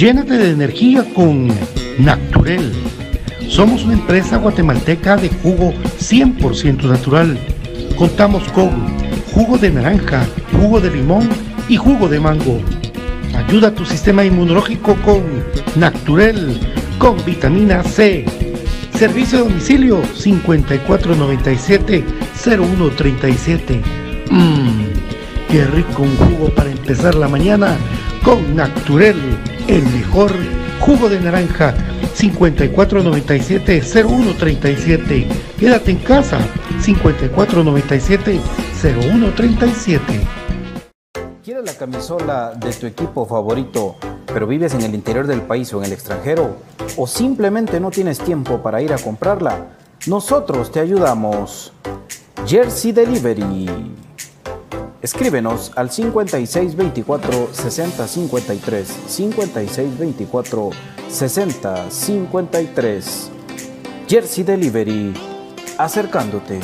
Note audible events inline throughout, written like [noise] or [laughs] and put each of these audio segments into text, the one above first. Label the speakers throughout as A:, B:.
A: Llénate de energía con Naturel. Somos una empresa guatemalteca de jugo 100% natural. Contamos con jugo de naranja, jugo de limón y jugo de mango. Ayuda a tu sistema inmunológico con Naturel, con vitamina C. Servicio de domicilio 5497-0137. Mmm, qué rico un jugo para empezar la mañana con Naturel el mejor jugo de naranja 5497-0137. Quédate en casa 5497-0137.
B: ¿Quieres la camisola de tu equipo favorito, pero vives en el interior del país o en el extranjero? ¿O simplemente no tienes tiempo para ir a comprarla? Nosotros te ayudamos. Jersey Delivery. Escríbenos al 5624 6053 5624 6053 Jersey Delivery, acercándote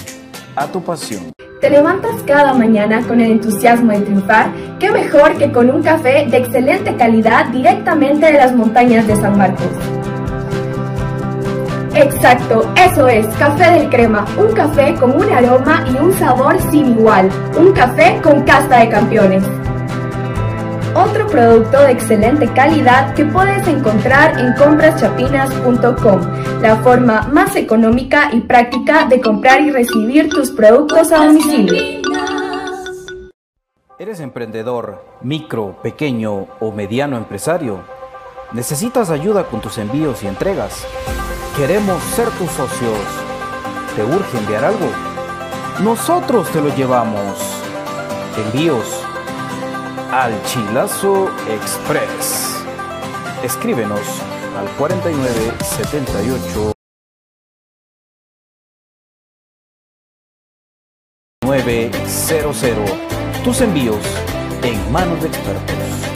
B: a tu pasión.
C: ¿Te levantas cada mañana con el entusiasmo de triunfar? ¿Qué mejor que con un café de excelente calidad directamente de las montañas de San Marcos? Exacto, eso es, café del crema, un café con un aroma y un sabor sin igual, un café con casta de campeones. Otro producto de excelente calidad que puedes encontrar en compraschapinas.com, la forma más económica y práctica de comprar y recibir tus productos a domicilio.
B: ¿Eres emprendedor, micro, pequeño o mediano empresario? ¿Necesitas ayuda con tus envíos y entregas? Queremos ser tus socios. ¿Te urge enviar algo? Nosotros te lo llevamos. Envíos al Chilazo Express. Escríbenos al 4978 900. Tus envíos en manos de expertos.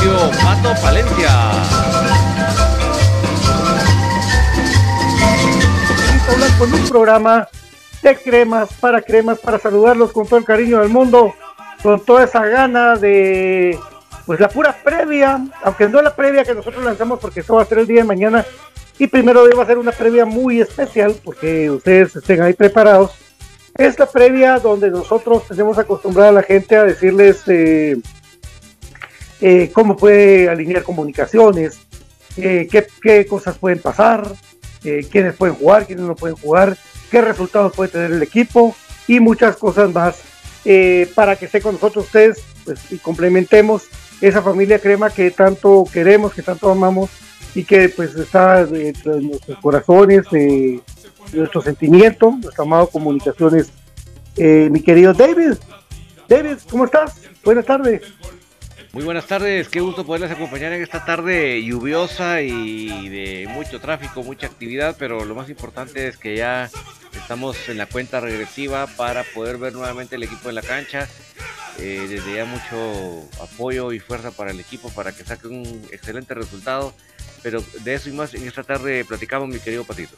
D: Pato Palencia.
A: con un programa de cremas para cremas para saludarlos con todo el cariño del mundo, con toda esa gana de pues la pura previa, aunque no la previa que nosotros lanzamos porque esto va a ser el día de mañana y primero va a ser una previa muy especial porque ustedes estén ahí preparados. Es la previa donde nosotros tenemos acostumbrada a la gente a decirles eh, eh, cómo puede alinear comunicaciones, eh, qué, cosas pueden pasar, quiénes pueden jugar, quiénes no pueden jugar, qué resultados puede tener el equipo y muchas cosas más. Para que esté con nosotros ustedes pues, y complementemos esa familia crema que tanto queremos, que tanto amamos y que pues está dentro de nuestros corazones, nuestro sentimiento, nuestro amado comunicaciones. mi querido David, David, ¿cómo estás? Buenas tardes.
D: Muy buenas tardes, qué gusto poderles acompañar en esta tarde lluviosa y de mucho tráfico, mucha actividad, pero lo más importante es que ya estamos en la cuenta regresiva para poder ver nuevamente el equipo en la cancha. Eh, desde ya mucho apoyo y fuerza para el equipo para que saque un excelente resultado, pero de eso y más en esta tarde platicamos mi querido Patito.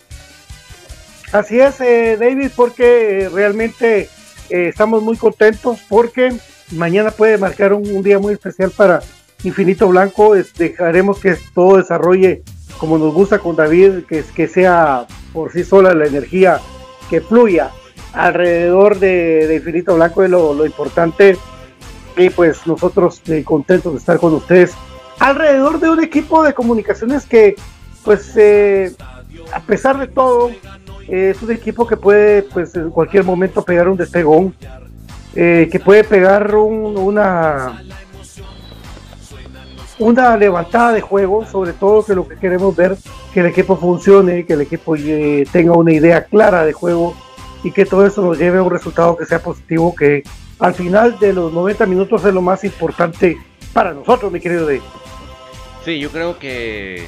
A: Así es, eh, David, porque realmente eh, estamos muy contentos porque mañana puede marcar un, día muy especial para Infinito Blanco. dejaremos que todo desarrolle como nos gusta con David, que, que sea por sí sola la energía que fluya alrededor de, Infinito Blanco es lo, importante. Y pues nosotros eh, contentos de estar con ustedes alrededor de un equipo de comunicaciones que pues eh, a pesar de todo es un equipo que puede pues en cualquier momento pegar un despegón eh, que puede pegar una, una levantada de juego, sobre todo que lo que queremos ver, que el equipo funcione, que el equipo eh, tenga una idea clara de juego y que todo eso nos lleve a un resultado que sea positivo, que al final de los 90 minutos es lo más importante para nosotros, mi querido Dave.
D: Sí, yo creo que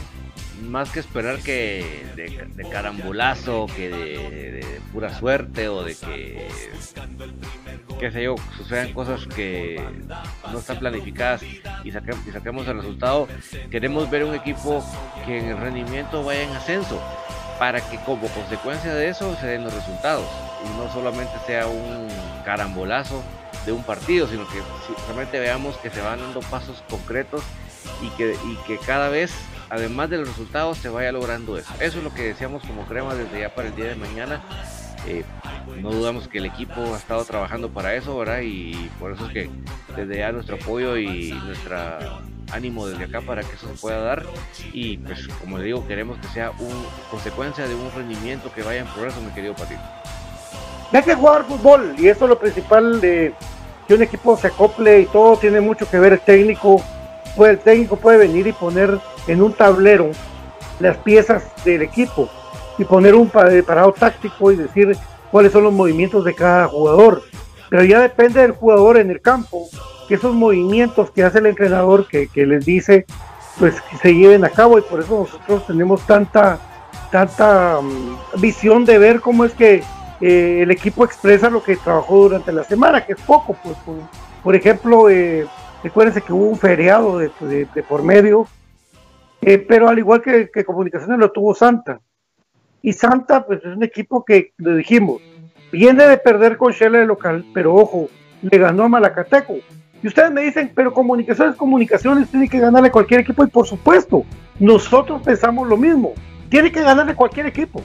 D: más que esperar que de, carambolazo, que de, pura suerte o de que, qué sé yo, sucedan cosas que no están planificadas y, saquemos, y saquemos el resultado, queremos ver un equipo que en el rendimiento vaya en ascenso para que como consecuencia de eso se den los resultados y no solamente sea un carambolazo de un partido, sino que realmente veamos que se van dando pasos concretos y que, y que cada vez además de los resultados, se vaya logrando eso. Eso es lo que decíamos como crema desde ya para el día de mañana. Eh, no dudamos que el equipo ha estado trabajando para eso, ¿verdad? Y por eso es que desde ya nuestro apoyo y nuestro ánimo desde acá para que eso se pueda dar. Y pues como le digo, queremos que sea una consecuencia de un rendimiento que vaya en progreso, mi querido Patito.
A: Hay que jugar fútbol y eso es lo principal de que un equipo se acople y todo tiene mucho que ver el técnico. Pues el técnico puede venir y poner en un tablero las piezas del equipo y poner un parado táctico y decir cuáles son los movimientos de cada jugador. Pero ya depende del jugador en el campo, que esos movimientos que hace el entrenador, que, les dice, pues que se lleven a cabo y por eso nosotros tenemos tanta, tanta mm, visión de ver cómo es que eh, el equipo expresa lo que trabajó durante la semana, que es poco. Pues, por, ejemplo, eh, recuérdense que hubo un feriado de por medio eh, pero al igual que, Comunicaciones lo tuvo Santa. Y Santa, pues es un equipo que, le dijimos, viene de perder con Shell de local, pero ojo, le ganó a Malacateco. Y ustedes me dicen, pero Comunicaciones, Comunicaciones tiene que ganarle cualquier equipo. Y por supuesto, nosotros pensamos lo mismo. Tiene que ganarle cualquier equipo.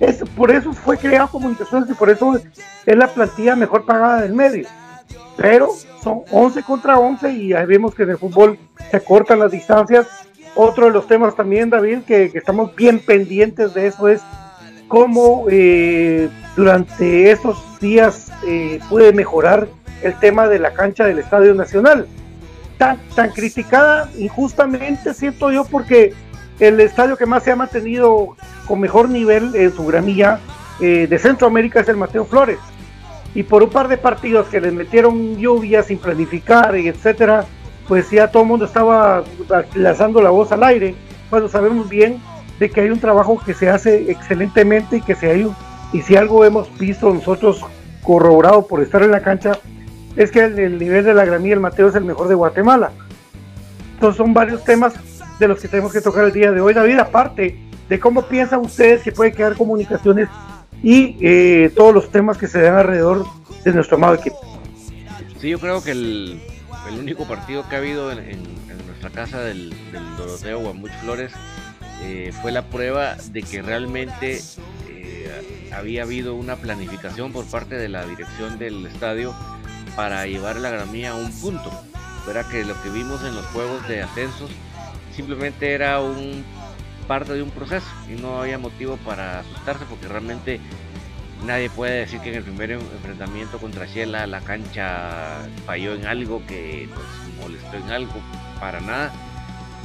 A: Es, por eso fue creado Comunicaciones y por eso es la plantilla mejor pagada del medio. Pero son 11 contra 11 y ahí vemos que en el fútbol se cortan las distancias otro de los temas también, David, que, estamos bien pendientes de eso es cómo eh, durante estos días eh, puede mejorar el tema de la cancha del Estadio Nacional. Tan, tan criticada injustamente, siento yo, porque el estadio que más se ha mantenido con mejor nivel en su gramilla eh, de Centroamérica es el Mateo Flores. Y por un par de partidos que les metieron lluvia sin planificar y etcétera, pues ya todo el mundo estaba lanzando la voz al aire, cuando sabemos bien de que hay un trabajo que se hace excelentemente y que se hay y si algo hemos visto nosotros corroborado por estar en la cancha, es que el, nivel de la gramilla del Mateo es el mejor de Guatemala. Entonces son varios temas de los que tenemos que tocar el día de hoy, David, aparte de cómo piensan ustedes que puede quedar comunicaciones y eh, todos los temas que se dan alrededor de nuestro amado equipo.
D: Sí, yo creo que el, único partido que ha habido en, nuestra casa del, del Doroteo Guamuch Flores eh, fue la prueba de que realmente eh, había habido una planificación por parte de la dirección del estadio para llevar la gramía a un punto. Era que lo que vimos en los juegos de ascensos simplemente era un parte de un proceso y no había motivo para asustarse porque realmente nadie puede decir que en el primer enfrentamiento contra Shela la cancha falló en algo que nos molestó en algo para nada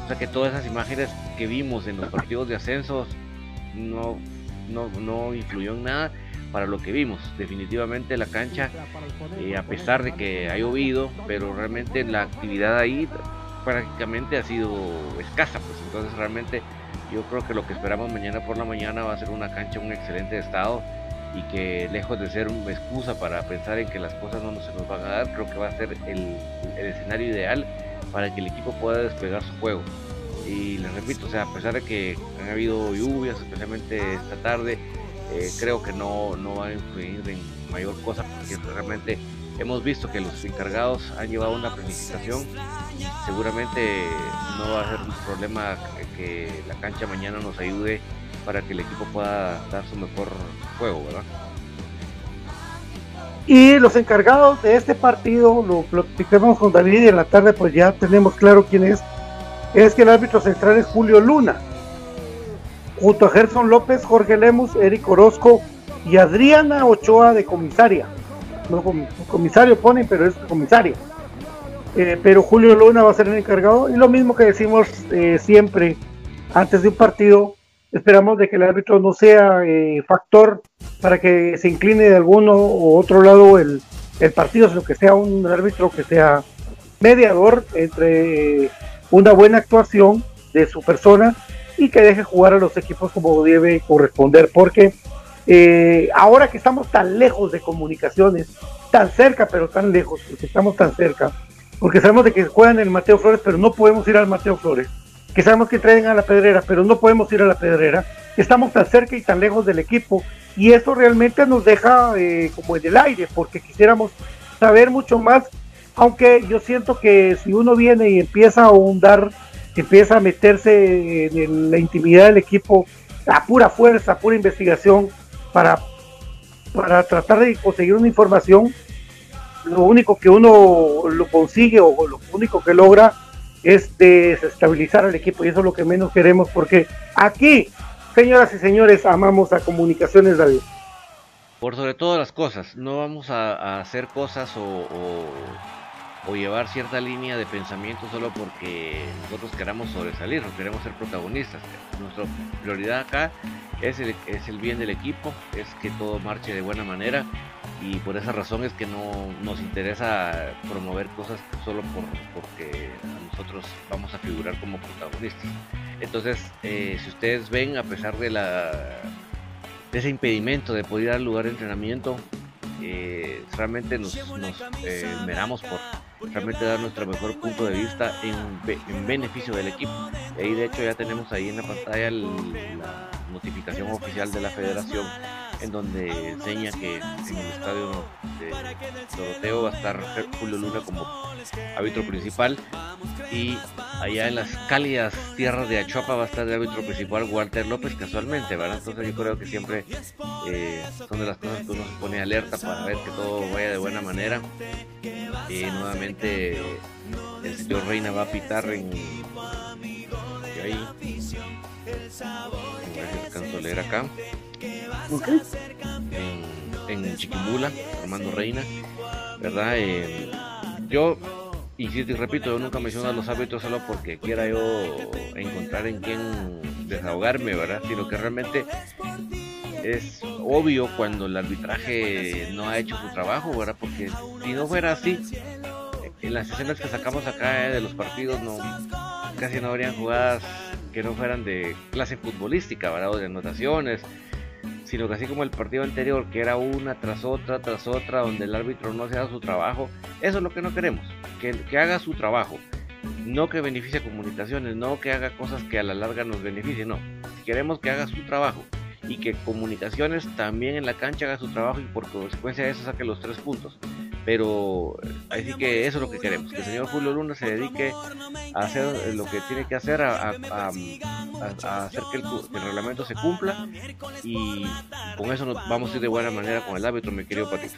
D: o sea que todas esas imágenes que vimos en los partidos de ascensos no, no, no influyó en nada para lo que vimos. Definitivamente la cancha, eh, a pesar de que ha llovido, pero realmente la actividad ahí prácticamente ha sido escasa. Pues entonces realmente yo creo que lo que esperamos mañana por la mañana va a ser una cancha en un excelente estado y que lejos de ser excusa para pensar en que las cosas no se nos van a dar, creo que va a ser el, el escenario ideal para que el equipo pueda despegar su juego. Y les repito, o sea, a pesar de que han habido lluvias, especialmente esta tarde, eh, creo que no, no va a influir en mayor cosa porque realmente hemos visto que los encargados han llevado una planificación seguramente no va a ser un problema que la cancha mañana nos ayude para que el equipo pueda dar su mejor juego, ¿verdad?
A: Y los encargados de este partido, lo platicamos con David y en la tarde pues ya tenemos claro quién es. Es que el árbitro central es Julio Luna. Junto a Gerson López, Jorge Lemus, Eric Orozco y Adriana Ochoa de comisaria. No comisario ponen, pero es comisaria. Eh, pero Julio Luna va a ser el encargado. Y lo mismo que decimos eh, siempre antes de un partido, esperamos de que el árbitro no sea eh, factor para que se incline de alguno u otro lado el, partido, sino que sea un árbitro que sea mediador entre una buena actuación de su persona y que deje jugar a los equipos como debe corresponder, porque eh, ahora que estamos tan lejos de comunicaciones, tan cerca, pero tan lejos, porque estamos tan cerca, porque sabemos de que juegan el Mateo Flores, pero no podemos ir al Mateo Flores, que sabemos que traen a la pedrera, pero no podemos ir a la pedrera, estamos tan cerca y tan lejos del equipo y eso realmente nos deja eh, como en el aire porque quisiéramos saber mucho más aunque yo siento que si uno viene y empieza a ahondar empieza a meterse en la intimidad del equipo a pura fuerza, a pura investigación para, para tratar de conseguir una información lo único que uno lo consigue o lo único que logra es desestabilizar al equipo y eso es lo que menos queremos porque aquí Señoras y señores, amamos a Comunicaciones David.
D: Por sobre todas las cosas, no vamos a, hacer cosas o, llevar cierta línea de pensamiento solo porque nosotros queramos sobresalir, o queremos ser protagonistas. Nuestra prioridad acá es el, es el bien del equipo, es que todo marche de buena manera y por esa razón es que no nos interesa promover cosas solo por, porque nosotros vamos a figurar como protagonistas. Entonces, eh, si ustedes ven, a pesar de, la, de ese impedimento de poder ir al lugar de entrenamiento, eh, realmente nos, nos eh, por realmente dar nuestro mejor punto de vista en, en beneficio del equipo. Y de hecho ya tenemos ahí en la pantalla la notificación oficial de la federación en donde enseña que en el estadio de Doroteo va a estar Julio Luna como árbitro principal y allá en las cálidas tierras de Achuapa va a estar el árbitro principal Walter López casualmente, ¿verdad? Entonces yo creo que siempre eh, son de las cosas que uno se pone alerta para ver que todo vaya de buena manera. Y nuevamente el señor Reina va a pitar en ahí. A leer acá en, Chiquimula, Armando Reina, ¿verdad? Eh, yo insisto y repito, yo nunca menciono a los árbitros solo porque quiera yo encontrar en quién desahogarme, ¿verdad? Sino que realmente es obvio cuando el arbitraje no ha hecho su trabajo, ¿verdad? Porque si no fuera así, en las escenas que sacamos acá eh, de los partidos no casi no habrían jugadas que no fueran de clase futbolística, ¿verdad? O de anotaciones, sino que así como el partido anterior, que era una tras otra, tras otra, donde el árbitro no hace su trabajo, eso es lo que no queremos, que, que haga su trabajo, no que beneficie comunicaciones, no que haga cosas que a la larga nos beneficien, no, queremos que haga su trabajo y que Comunicaciones también en la cancha haga su trabajo y por consecuencia de eso saque los tres puntos. Pero así que eso es lo que queremos, que el señor Julio Luna se dedique a hacer lo que tiene que hacer, a, hacer que el, reglamento se cumpla y con eso nos vamos a ir de buena manera con el árbitro, mi querido Patito.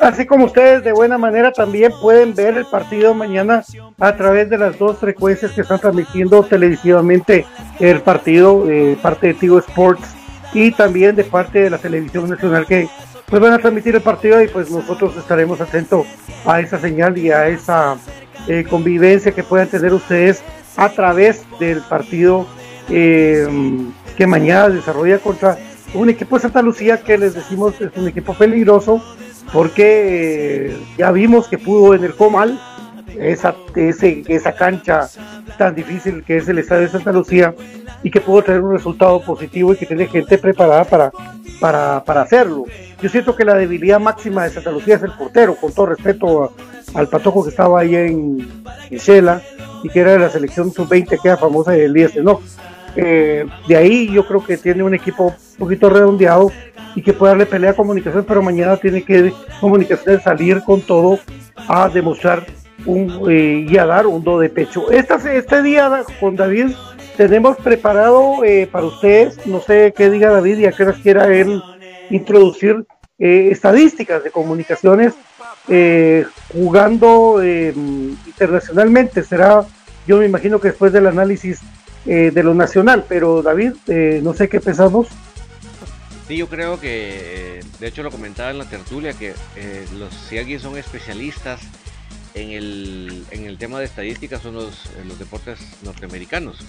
A: Así como ustedes de buena manera también pueden ver el partido mañana a través de las dos frecuencias que están transmitiendo televisivamente el partido, eh, parte de Tigo Sports y también de parte de la televisión nacional que pues van a transmitir el partido y pues nosotros estaremos atentos a esa señal y a esa eh, convivencia que puedan tener ustedes a través del partido eh, que mañana desarrolla contra un equipo de Santa Lucía que les decimos es un equipo peligroso porque eh, ya vimos que pudo en el Comal, esa, esa cancha tan difícil que es el Estadio de Santa Lucía, y que pudo tener un resultado positivo y que tiene gente preparada para, para, hacerlo. Yo siento que la debilidad máxima de Santa Lucía es el portero, con todo respeto al patojo que estaba ahí en, en y que era de la selección sub-20 que era famosa del 10, ¿no? De ahí yo creo que tiene un equipo un poquito redondeado y que puede darle pelea a comunicación, pero mañana tiene que comunicación salir con todo a demostrar un, eh, y a dar un do de pecho. Esta, este día con David tenemos preparado eh, para ustedes, no sé qué diga David y a qué quiera él introducir estadísticas de comunicaciones jugando internacionalmente. Será, yo me imagino que después del análisis eh, de lo nacional. Pero David, eh, no sé qué pensamos.
D: Sí, yo creo que, eh, de hecho lo comentaba en la tertulia, que los si alguien son especialistas en el, en el tema de estadísticas son los, los deportes norteamericanos.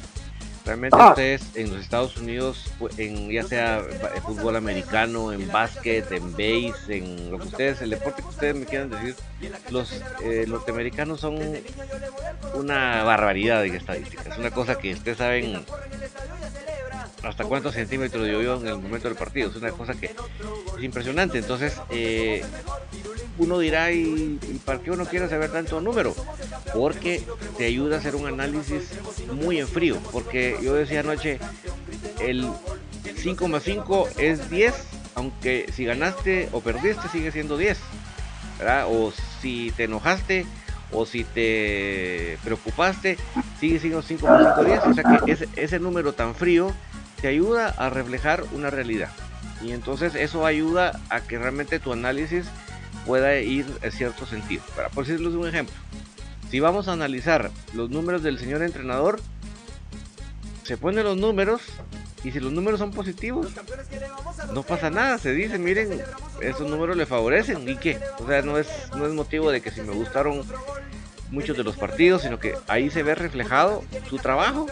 D: Realmente ah. ustedes en los Estados Unidos, en ya sea fútbol americano, en básquet, en base, en lo que ustedes, el deporte que ustedes me quieran decir, los eh, norteamericanos son una barbaridad en estadísticas. Es una cosa que ustedes saben hasta cuántos centímetros yo en el momento del partido. Es una cosa que es impresionante. Entonces, eh, uno dirá, ¿y, para qué uno quiere saber tanto número? Porque te ayuda a hacer un análisis muy en frío. Porque yo decía anoche, el 5 más 5 es 10, aunque si ganaste o perdiste sigue siendo 10. O si te enojaste o si te preocupaste, sigue siendo 5 más 5, 10. O sea que ese número tan frío te ayuda a reflejar una realidad. Y entonces eso ayuda a que realmente tu análisis pueda ir en cierto sentido. Para por decirles un ejemplo, si vamos a analizar los números del señor entrenador, se ponen los números y si los números son positivos, no pasa nada. Se dice, miren, esos números le favorecen y qué. O sea, no es, no es motivo de que si me gustaron muchos de los partidos, sino que ahí se ve reflejado su trabajo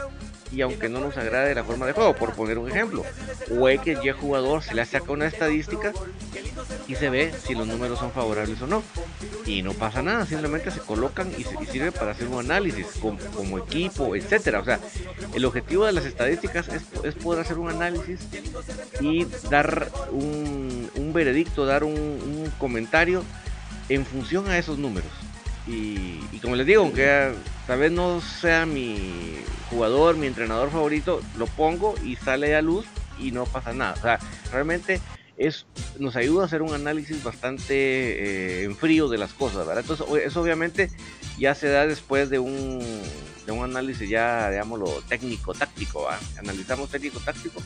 D: y aunque no nos agrade la forma de juego, por poner un ejemplo, o X Y jugador se le saca una estadística y se ve si los números son favorables o no. Y no pasa nada, simplemente se colocan y, sirve para hacer un análisis como, equipo, etcétera. O sea, el objetivo de las estadísticas es, poder hacer un análisis y dar un, veredicto, dar un comentario en función a esos números. Y, como les digo, aunque tal vez no sea mi jugador, mi entrenador favorito, lo pongo y sale a luz y no pasa nada. O sea, realmente es, nos ayuda a hacer un análisis bastante eh, en frío de las cosas, ¿verdad? Entonces, eso obviamente ya se da después de un, de un análisis ya, digámoslo, técnico-táctico, Analizamos técnico-táctico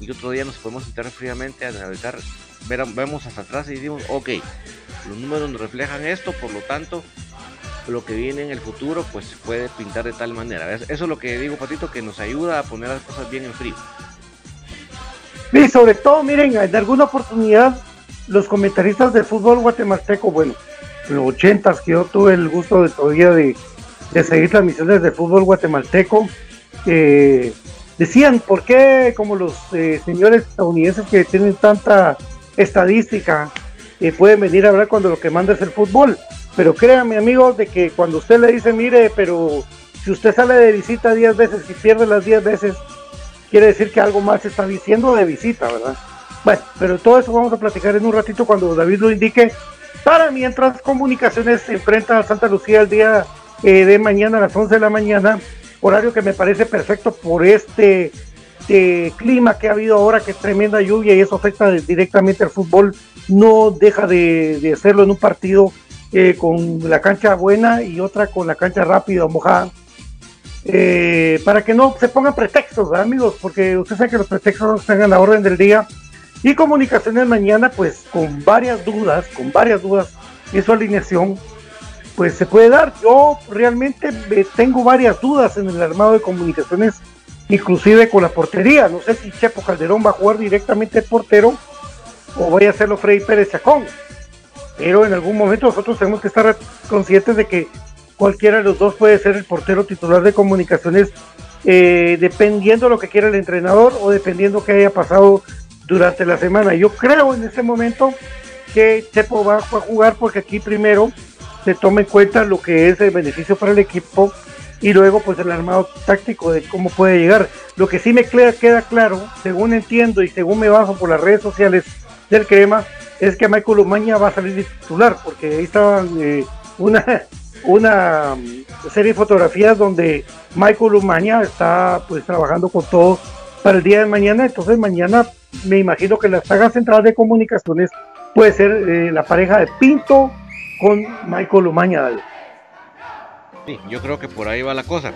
D: y otro día nos podemos sentar fríamente a analizar, vemos hasta atrás y decimos, ok, los números nos reflejan esto, por lo tanto, lo que viene en el futuro pues puede pintar de tal manera. Eso es lo que digo, Patito, que nos ayuda a poner las cosas bien en frío.
A: Y sobre todo, miren, en alguna oportunidad los comentaristas de fútbol guatemalteco, bueno, en los ochentas que yo tuve el gusto de todavía de, de seguir transmisiones de fútbol guatemalteco, eh, decían, ¿por qué como los eh, señores estadounidenses que tienen tanta estadística eh, pueden venir a hablar cuando lo que manda es el fútbol? Pero créanme amigos de que cuando usted le dice, mire, pero si usted sale de visita 10 veces y pierde las 10 veces, quiere decir que algo más está diciendo de visita, ¿verdad? Bueno, pero todo eso vamos a platicar en un ratito cuando David lo indique. Para mientras Comunicaciones se enfrenta a Santa Lucía el día eh, de mañana a las 11 de la mañana, horario que me parece perfecto por este de clima que ha habido ahora, que es tremenda lluvia y eso afecta directamente al fútbol, no deja de, hacerlo en un partido eh, con la cancha buena y otra con la cancha rápida o mojada. Eh, para que no se pongan pretextos, amigos, porque usted sabe que los pretextos están a la orden del día. Y comunicaciones mañana, pues con varias dudas, con varias dudas en su alineación, pues se puede dar. Yo realmente tengo varias dudas en el armado de comunicaciones inclusive con la portería. No sé si Chepo Calderón va a jugar directamente el portero o vaya a hacerlo Freddy Pérez Chacón. Pero en algún momento nosotros tenemos que estar conscientes de que cualquiera de los dos puede ser el portero titular de comunicaciones, eh, dependiendo lo que quiera el entrenador o dependiendo que haya pasado durante la semana. Yo creo en ese momento que Chepo va a jugar porque aquí primero se toma en cuenta lo que es el beneficio para el equipo y luego pues el armado táctico de cómo puede llegar. Lo que sí me queda, queda claro, según entiendo y según me bajo por las redes sociales del Crema, es que Michael Umaña va a salir de titular, porque ahí estaban eh, una, [laughs] una mm, serie de fotografías donde Michael Umaña está pues trabajando con todos para el día de mañana, entonces mañana me imagino que la saga central de comunicaciones puede ser eh, la pareja de Pinto con Michael Umaña.
D: Sí, yo creo que por ahí va la cosa.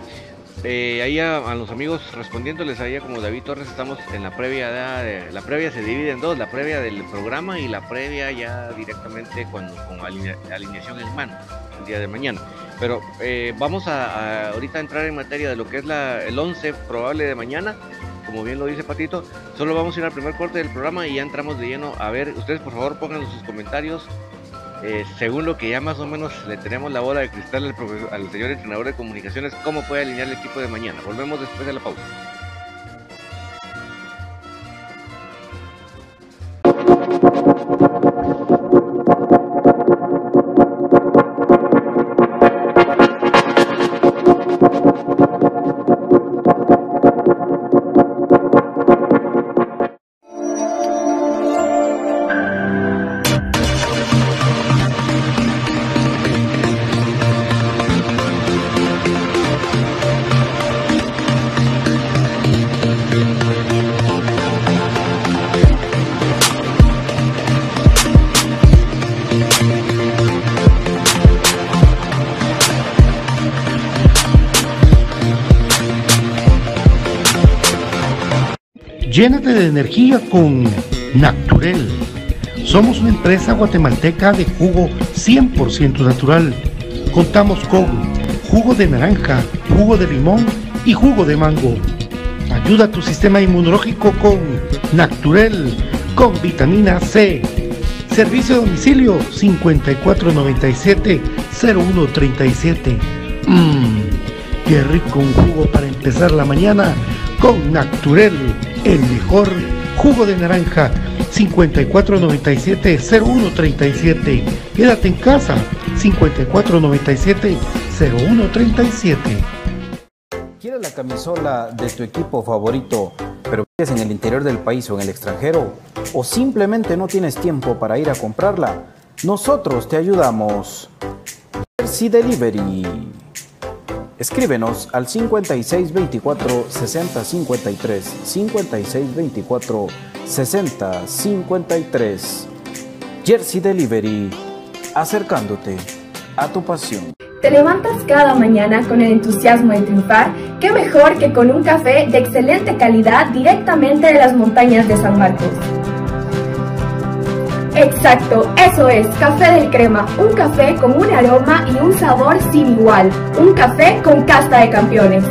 D: Eh, ahí a, los amigos respondiéndoles ahí como David Torres estamos en la previa de, la previa se divide en dos la previa del programa y la previa ya directamente cuando con alineación en mano el día de mañana. Pero eh, vamos a, ahorita entrar en materia de lo que es la, el 11 probable de mañana. Como bien lo dice Patito solo vamos a ir al primer corte del programa y ya entramos de lleno. A ver ustedes por favor pongan sus comentarios eh, según lo que ya más o menos le tenemos la bola de cristal al, al señor entrenador de comunicaciones, cómo puede alinear el equipo de mañana. Volvemos después de la pausa.
A: Llénate de energía con Naturel. Somos una empresa guatemalteca de jugo 100% natural. Contamos con jugo de naranja, jugo de limón y jugo de mango. Ayuda a tu sistema inmunológico con Naturel, con vitamina C. Servicio de domicilio 5497-0137. Mmm, qué rico un jugo para empezar la mañana con Naturel el mejor jugo de naranja 5497-0137. Quédate en casa 5497-0137.
B: ¿Quieres la camisola de tu equipo favorito, pero vives en el interior del país o en el extranjero? ¿O simplemente no tienes tiempo para ir a comprarla? Nosotros te ayudamos. Jersey Delivery. Escríbenos al 5624 6053 5624 6053 Jersey Delivery, acercándote a tu pasión.
C: ¿Te levantas cada mañana con el entusiasmo de triunfar? ¿Qué mejor que con un café de excelente calidad directamente de las montañas de San Marcos? Exacto, eso es, Café del Crema, un café con un aroma y un sabor sin igual, un café con casta de campeones.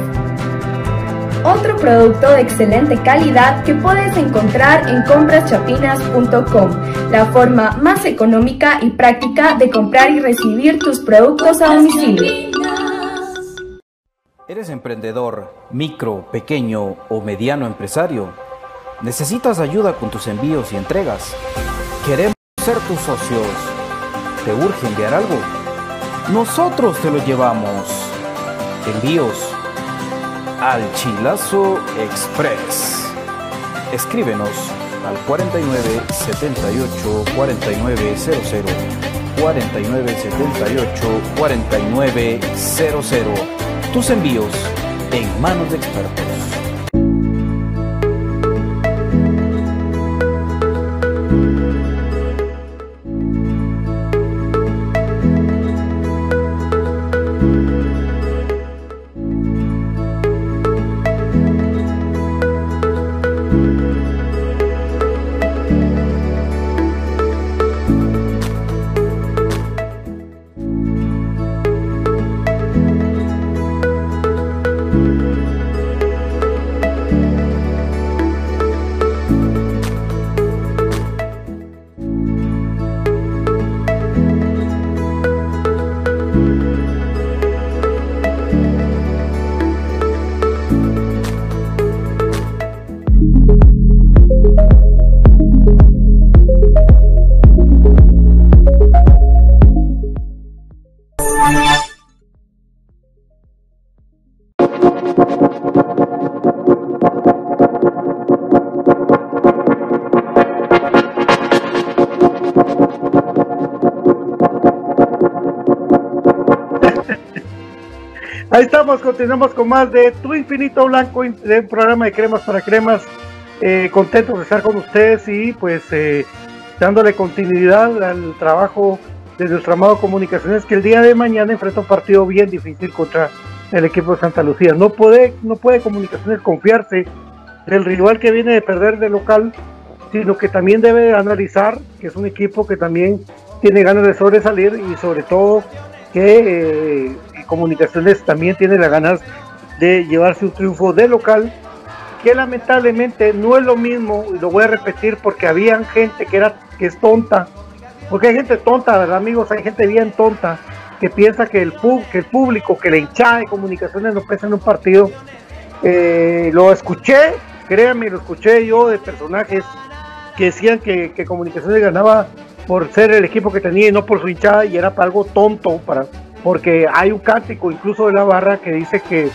C: Otro producto de excelente calidad que puedes encontrar en compraschapinas.com, la forma más económica y práctica de comprar y recibir tus productos a domicilio.
B: ¿Eres emprendedor, micro, pequeño o mediano empresario? ¿Necesitas ayuda con tus envíos y entregas? Queremos ser tus socios. ¿Te urge enviar algo? Nosotros te lo llevamos. Envíos al Chilazo Express. Escríbenos al 49 78 4900 49 78 4900 Tus envíos en manos de expertos.
A: Ahí estamos, continuamos con más de Tu Infinito Blanco, de un programa de cremas para cremas. Eh, contentos de estar con ustedes y pues eh, dándole continuidad al trabajo de nuestro amado Comunicaciones que el día de mañana enfrenta un partido bien difícil contra el equipo de Santa Lucía. No puede, no puede Comunicaciones confiarse del rival que viene de perder de local, sino que también debe analizar que es un equipo que también tiene ganas de sobresalir y sobre todo que eh, Comunicaciones también tiene las ganas de llevarse un triunfo de local, que lamentablemente no es lo mismo, y lo voy a repetir porque había gente que era que es tonta, porque hay gente tonta, ¿verdad amigos? Hay gente bien tonta que piensa que el, que el público, que la hinchada de comunicaciones no pesa en un partido. Eh, lo escuché, créanme, lo escuché yo de personajes que decían que, que comunicaciones ganaba por ser el equipo que tenía y no por su hinchada y era para algo tonto, para, porque hay un cántico incluso de la barra que dice que,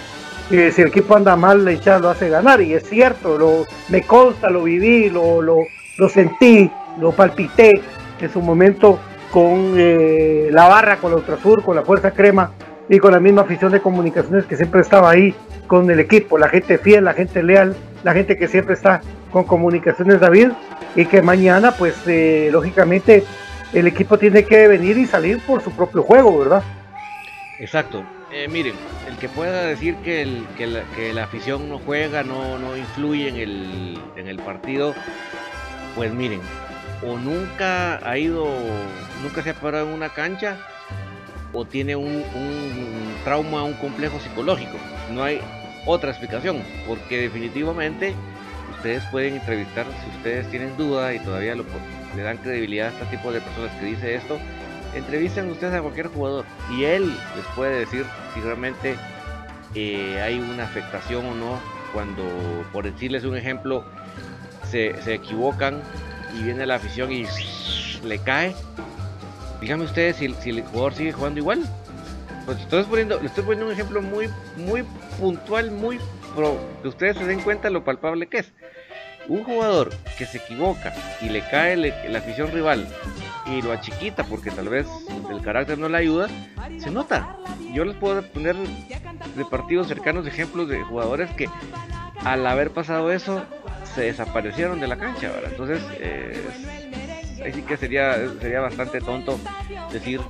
A: si el equipo anda mal, la hinchada lo hace ganar y es cierto, lo, me consta, lo viví, lo, lo, sentí, lo palpité en su momento con eh, la barra, con la Ultrasur, con la Fuerza Crema y con la misma afición de comunicaciones que siempre estaba ahí con el equipo, la gente fiel, la gente leal, la gente que siempre está con comunicaciones David y que mañana pues eh, lógicamente el equipo tiene que venir y salir por su propio juego, ¿verdad?
D: Exacto. Eh, miren, el que pueda decir que, la, afición no juega, no, no influye en el, en el partido, pues miren, o nunca ha ido, nunca se ha parado en una cancha, o tiene un, un trauma, un complejo psicológico. No hay otra explicación, porque definitivamente ustedes pueden entrevistar si ustedes tienen duda y todavía lo, le dan credibilidad a este tipo de personas que dice esto, entrevisten ustedes a cualquier jugador y él les puede decir si realmente eh, hay una afectación o no cuando, por decirles un ejemplo, se, se equivocan y viene la afición y le cae. Díganme ustedes si, si, el jugador sigue jugando igual. Pues estoy poniendo, le estoy poniendo un ejemplo muy, muy puntual, muy pro, que ustedes se den cuenta lo palpable que es. Un jugador que se equivoca y le cae la afición rival y lo achiquita porque tal vez el carácter no le ayuda, se nota. Yo les puedo poner de partidos cercanos ejemplos de jugadores que al haber pasado eso se desaparecieron de la cancha. Entonces, eh, ahí sí que sería, sería bastante tonto decir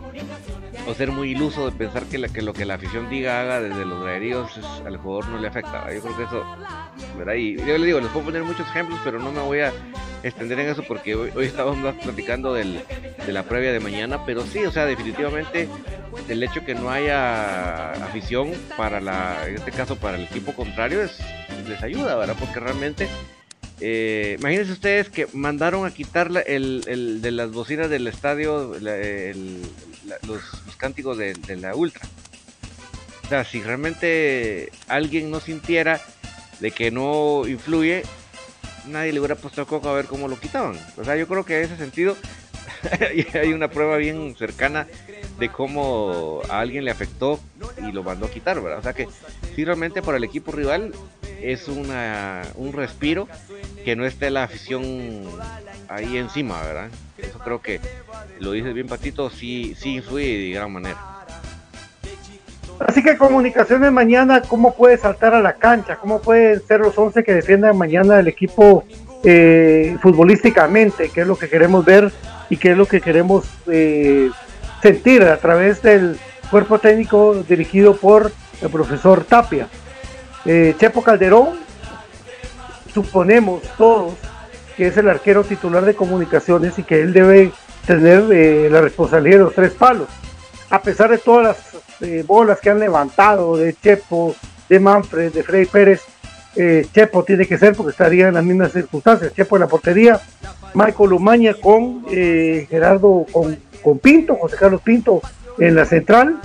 D: o ser muy iluso de pensar que, la, que lo que la afición diga, haga desde los graderíos al jugador no le afecta. Yo creo que eso, ¿verdad? Y yo le digo, les puedo poner muchos ejemplos, pero no me voy a extender en eso porque hoy, hoy estábamos platicando del, de la previa de mañana, pero sí, o sea, definitivamente el hecho que no haya afición para la, en este caso para el equipo contrario, es, les ayuda, ¿verdad? Porque realmente eh, imagínense ustedes que mandaron a quitar el, el, de las bocinas del estadio la, el, la, los, cánticos de, la Ultra. O sea, si realmente alguien no sintiera de que no influye, nadie le hubiera puesto a coco a ver cómo lo quitaban. O sea, yo creo que en ese sentido [laughs] hay una prueba bien cercana de cómo a alguien le afectó y lo mandó a quitar, ¿verdad? O sea que sí realmente para el equipo rival es una, un respiro que no esté la afición ahí encima, ¿verdad? Eso creo que lo dices bien Patito, sí, sí influye de gran manera.
A: Así que comunicaciones mañana, ¿cómo puede saltar a la cancha? ¿Cómo pueden ser los 11 que defiendan mañana el equipo eh, futbolísticamente? ¿Qué es lo que queremos ver y qué es lo que queremos eh, sentir a través del cuerpo técnico dirigido por el profesor Tapia? Eh, Chepo Calderón, suponemos todos que es el arquero titular de comunicaciones y que él debe tener eh, la responsabilidad de los tres palos. A pesar de todas las eh, bolas que han levantado de Chepo, de Manfred, de Freddy Pérez, Chepo tiene que ser porque estaría en las mismas circunstancias. Chepo en la portería, Michael Umaña con Gerardo, con, Pinto, José Carlos Pinto en la central.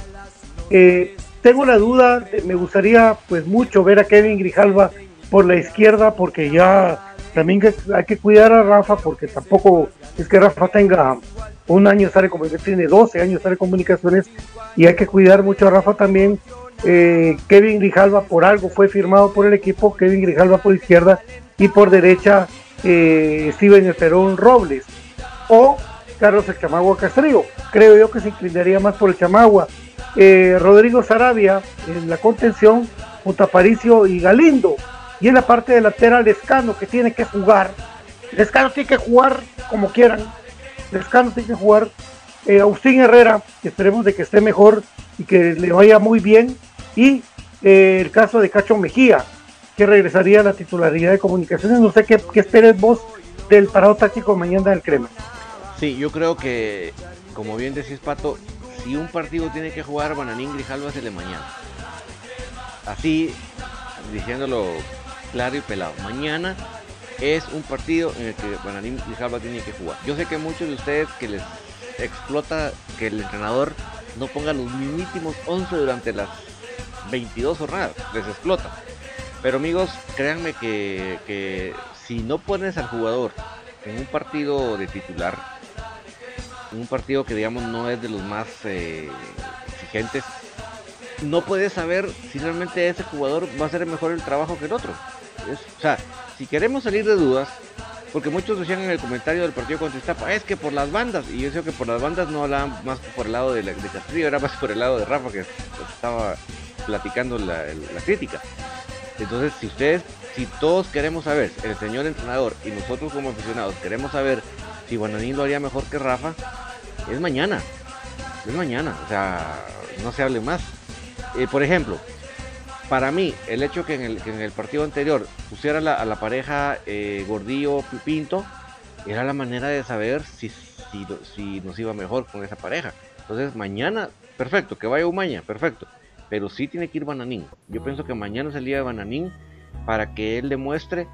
A: Tengo la duda, me gustaría pues mucho ver a Kevin Grijalva por la izquierda porque ya también hay que cuidar a Rafa porque tampoco es que Rafa tenga un año estar en comunicaciones, tiene 12 años estar en comunicaciones y hay que cuidar mucho a Rafa también eh, Kevin Grijalva por algo fue firmado por el equipo, Kevin Grijalva por izquierda y por derecha eh, Steven Esperón Robles o Carlos el Chamagua Castrillo. Creo yo que se inclinaría más por el Chamagua. Eh, Rodrigo Sarabia en la contención junto a Paricio y Galindo. Y en la parte delantera Lescano que tiene que jugar. Lescano tiene que jugar como quieran. Lescano tiene que jugar. Eh, Agustín Herrera, que esperemos de que esté mejor y que le vaya muy bien. Y eh, el caso de Cacho Mejía, que regresaría a la titularidad de comunicaciones. No sé qué, qué esperes vos del parado táctico mañana del Crema.
D: Sí, yo creo que, como bien decís, Pato, si un partido tiene que jugar Bananín Grijalva de mañana. Así, diciéndolo claro y pelado. Mañana es un partido en el que Bananín Grijalva tiene que jugar. Yo sé que muchos de ustedes que les explota que el entrenador no ponga los mismísimos 11 durante las 22 jornadas. Les explota. Pero amigos, créanme que, que si no pones al jugador en un partido de titular, un partido que digamos no es de los más eh, exigentes, no puedes saber si realmente ese jugador va a hacer mejor el trabajo que el otro. o sea, si queremos salir de dudas, porque muchos decían en el comentario del partido contra Iztapa, es que por las bandas, y yo sé que por las bandas no hablaban más por el lado de, la, de Castillo, era más por el lado de Rafa que estaba platicando la, la crítica. Entonces, si ustedes, si todos queremos saber, el señor entrenador y nosotros como aficionados queremos saber si Guananín lo haría mejor que Rafa, es mañana. Es mañana. O sea, no se hable más. Eh, por ejemplo, para mí, el hecho que en el, partido anterior pusiera a la pareja eh, Gordillo Pinto, era la manera de saber si, nos iba mejor con esa pareja. Entonces, mañana, perfecto, que vaya Umaña, perfecto. Pero sí tiene que ir Bananín. Yo pienso que mañana es el día de Bananín para que él demuestre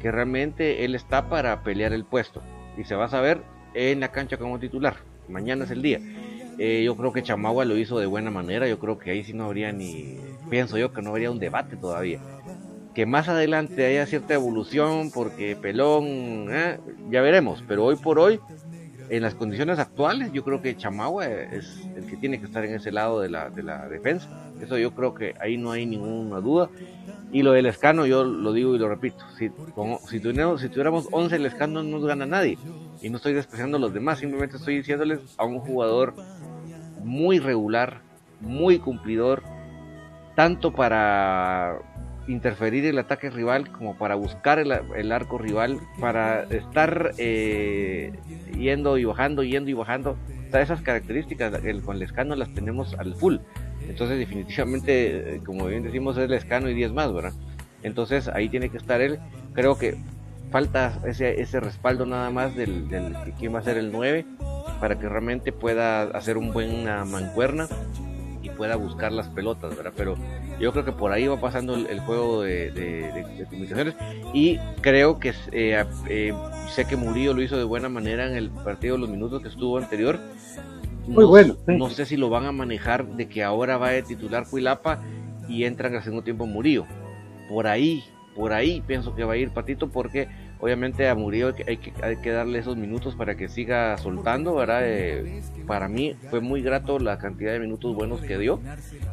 D: que realmente él está para pelear el puesto y se va a saber en la cancha como titular. Mañana es el día. Eh, yo creo que Chamagua lo hizo de buena manera. Yo creo que ahí sí no habría ni. Pienso yo que no habría un debate todavía. Que más adelante haya cierta evolución porque Pelón. Eh, ya veremos. Pero hoy por hoy, en las condiciones actuales, yo creo que Chamagua es el que tiene que estar en ese lado de la, de la defensa. Eso yo creo que ahí no hay ninguna duda. Y lo del escano, yo lo digo y lo repito, si, tuviéramos, si tuviéramos 11 el escano no nos gana nadie. Y no estoy despreciando a los demás, simplemente estoy diciéndoles a un jugador muy regular, muy cumplidor, tanto para interferir el ataque rival como para buscar el, el arco rival, para estar eh, yendo y bajando, yendo y bajando. Todas esas características el, con las tenemos al full. Entonces definitivamente, eh, como bien decimos, es Lescano y 10 más, ¿verdad? Entonces ahí tiene que estar él. Creo que falta ese, ese respaldo nada más del, del quién va a ser el 9 para que realmente pueda hacer un buen mancuerna pueda buscar las pelotas, ¿verdad? Pero yo creo que por ahí va pasando el, juego de, de, comunicaciones y creo que eh, eh, sé que Murillo lo hizo de buena manera en el partido de los minutos que estuvo anterior
A: muy bueno.
D: No sé si lo van a manejar de que ahora va de titular Cuilapa y entran al segundo tiempo Murillo. Por ahí, por ahí pienso que va a ir Patito porque obviamente a Murillo hay que, hay que, darle esos minutos para que siga soltando, ¿verdad? Eh, para mí fue muy grato la cantidad de minutos buenos que dio.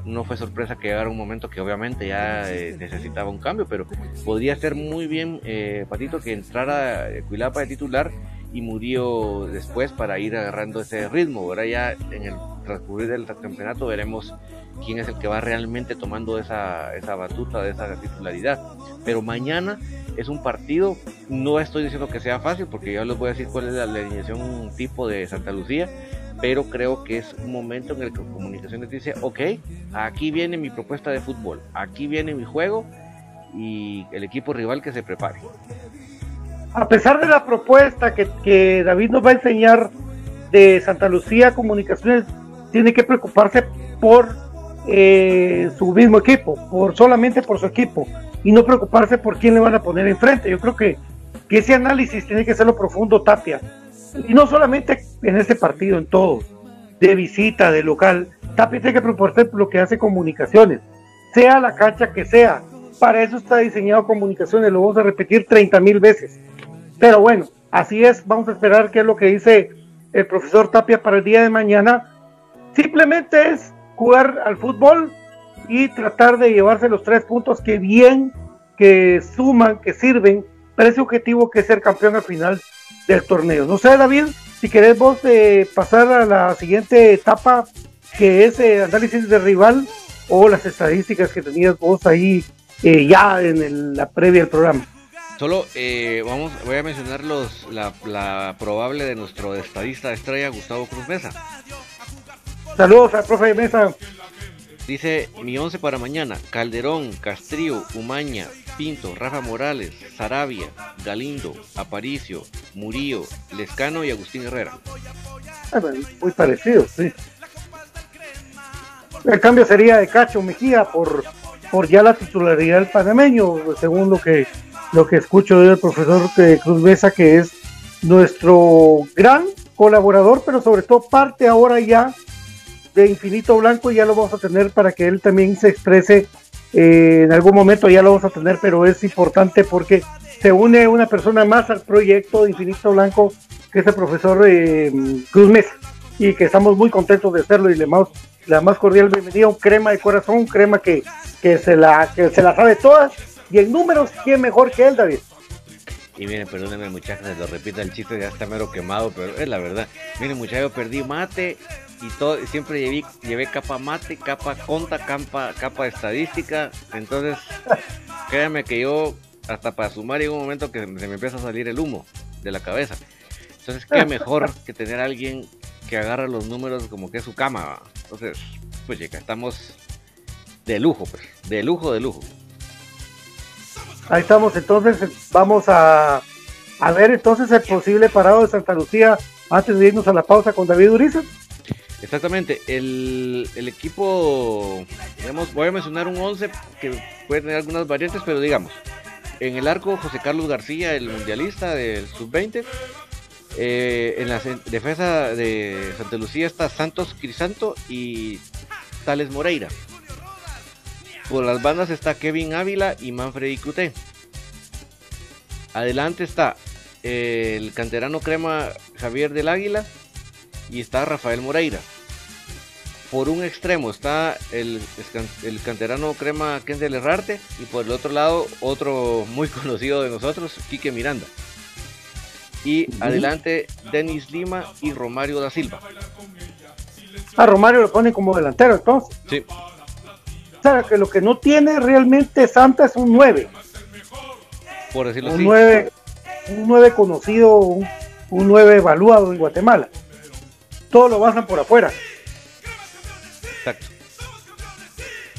D: No fue sorpresa que llegara un momento que obviamente ya eh, necesitaba un cambio, pero podría ser muy bien, eh, Patito, que entrara Cuilapa de titular y murió después para ir agarrando ese ritmo. Ahora ya en el transcurrir del campeonato veremos quién es el que va realmente tomando esa, esa batuta de esa titularidad. Pero mañana es un partido, no estoy diciendo que sea fácil porque ya les voy a decir cuál es la alineación tipo de Santa Lucía, pero creo que es un momento en el que Comunicaciones dice, ok, aquí viene mi propuesta de fútbol, aquí viene mi juego y el equipo rival que se prepare
A: a pesar de la propuesta que, David nos va a enseñar de Santa Lucía Comunicaciones, tiene que preocuparse por eh, su mismo equipo, por solamente por su equipo, y no preocuparse por quién le van a poner enfrente. Yo creo que, ese análisis tiene que serlo profundo Tapia, y no solamente en este partido, en todos, de visita, de local. Tapia tiene que preocuparse por lo que hace comunicaciones, sea la cancha que sea. Para eso está diseñado comunicaciones, lo vamos a repetir 30 mil veces pero bueno, así es, vamos a esperar qué es lo que dice el profesor Tapia para el día de mañana. Simplemente es jugar al fútbol y tratar de llevarse los tres puntos que bien, que suman, que sirven para ese objetivo que es ser campeón al final del torneo. No sé, David, si querés vos eh, pasar a la siguiente etapa, que es el análisis de rival o las estadísticas que tenías vos ahí eh, ya en la previa del programa.
D: Solo eh, vamos, voy a mencionar los, la, probable de nuestro estadista estrella Gustavo Cruz Mesa.
A: Saludos al profe Mesa.
D: Dice mi once para mañana: Calderón, Castrillo, Umaña, Pinto, Rafa Morales, Sarabia, Galindo, Aparicio, Murillo, Lescano y Agustín Herrera.
A: Ah, muy parecido, sí. El cambio sería de Cacho Mejía por, por ya la titularidad del panameño, según lo que, lo que escucho del profesor eh, Cruz Besa, que es nuestro gran colaborador, pero sobre todo parte ahora ya de Infinito Blanco, y ya lo vamos a tener para que él también se exprese eh, en algún momento, ya lo vamos a tener, pero es importante porque se une una persona más al proyecto de Infinito Blanco, que es el profesor eh, Cruz Mesa, y que estamos muy contentos de hacerlo y le damos la más cordial bienvenida, un crema de corazón, crema que, que, se la, que se la sabe todas. Y en números, ¿quién mejor que él, David?
D: Y miren, perdónenme muchachos, se lo repito el chiste, ya está mero quemado, pero es la verdad. Miren muchachos, perdí mate y todo, siempre llevé, llevé capa mate, capa conta, capa, capa estadística. Entonces, [laughs] créanme que yo, hasta para sumar, llega un momento que se me empieza a salir el humo de la cabeza. Entonces, qué [laughs] mejor que tener a alguien que agarra los números como que es su cama. Entonces, pues llega, estamos de lujo, pues, de lujo, de lujo.
A: Ahí estamos, entonces vamos a, a ver entonces el posible parado de Santa Lucía antes de irnos a la pausa con David Uriza.
D: Exactamente, el, el equipo, digamos, voy a mencionar un 11 que puede tener algunas variantes, pero digamos, en el arco José Carlos García, el mundialista del sub-20, eh, en la defensa de Santa Lucía está Santos Crisanto y Tales Moreira. Por las bandas está Kevin Ávila y Manfredi Cuté. Adelante está el canterano crema Javier del Águila y está Rafael Moreira. Por un extremo está el, el canterano crema Ken del Herrarte y por el otro lado otro muy [laughs] conocido de nosotros, Quique Miranda. Y adelante Denis Lima y Romario da Silva.
A: A ah, Romario lo pone como delantero entonces.
D: Sí.
A: Sea, que lo que no tiene realmente Santa es un 9.
D: Por decirlo
A: un
D: así.
A: 9, un 9 conocido, un, 9 evaluado en Guatemala. Todo lo basan por afuera.
D: Exacto.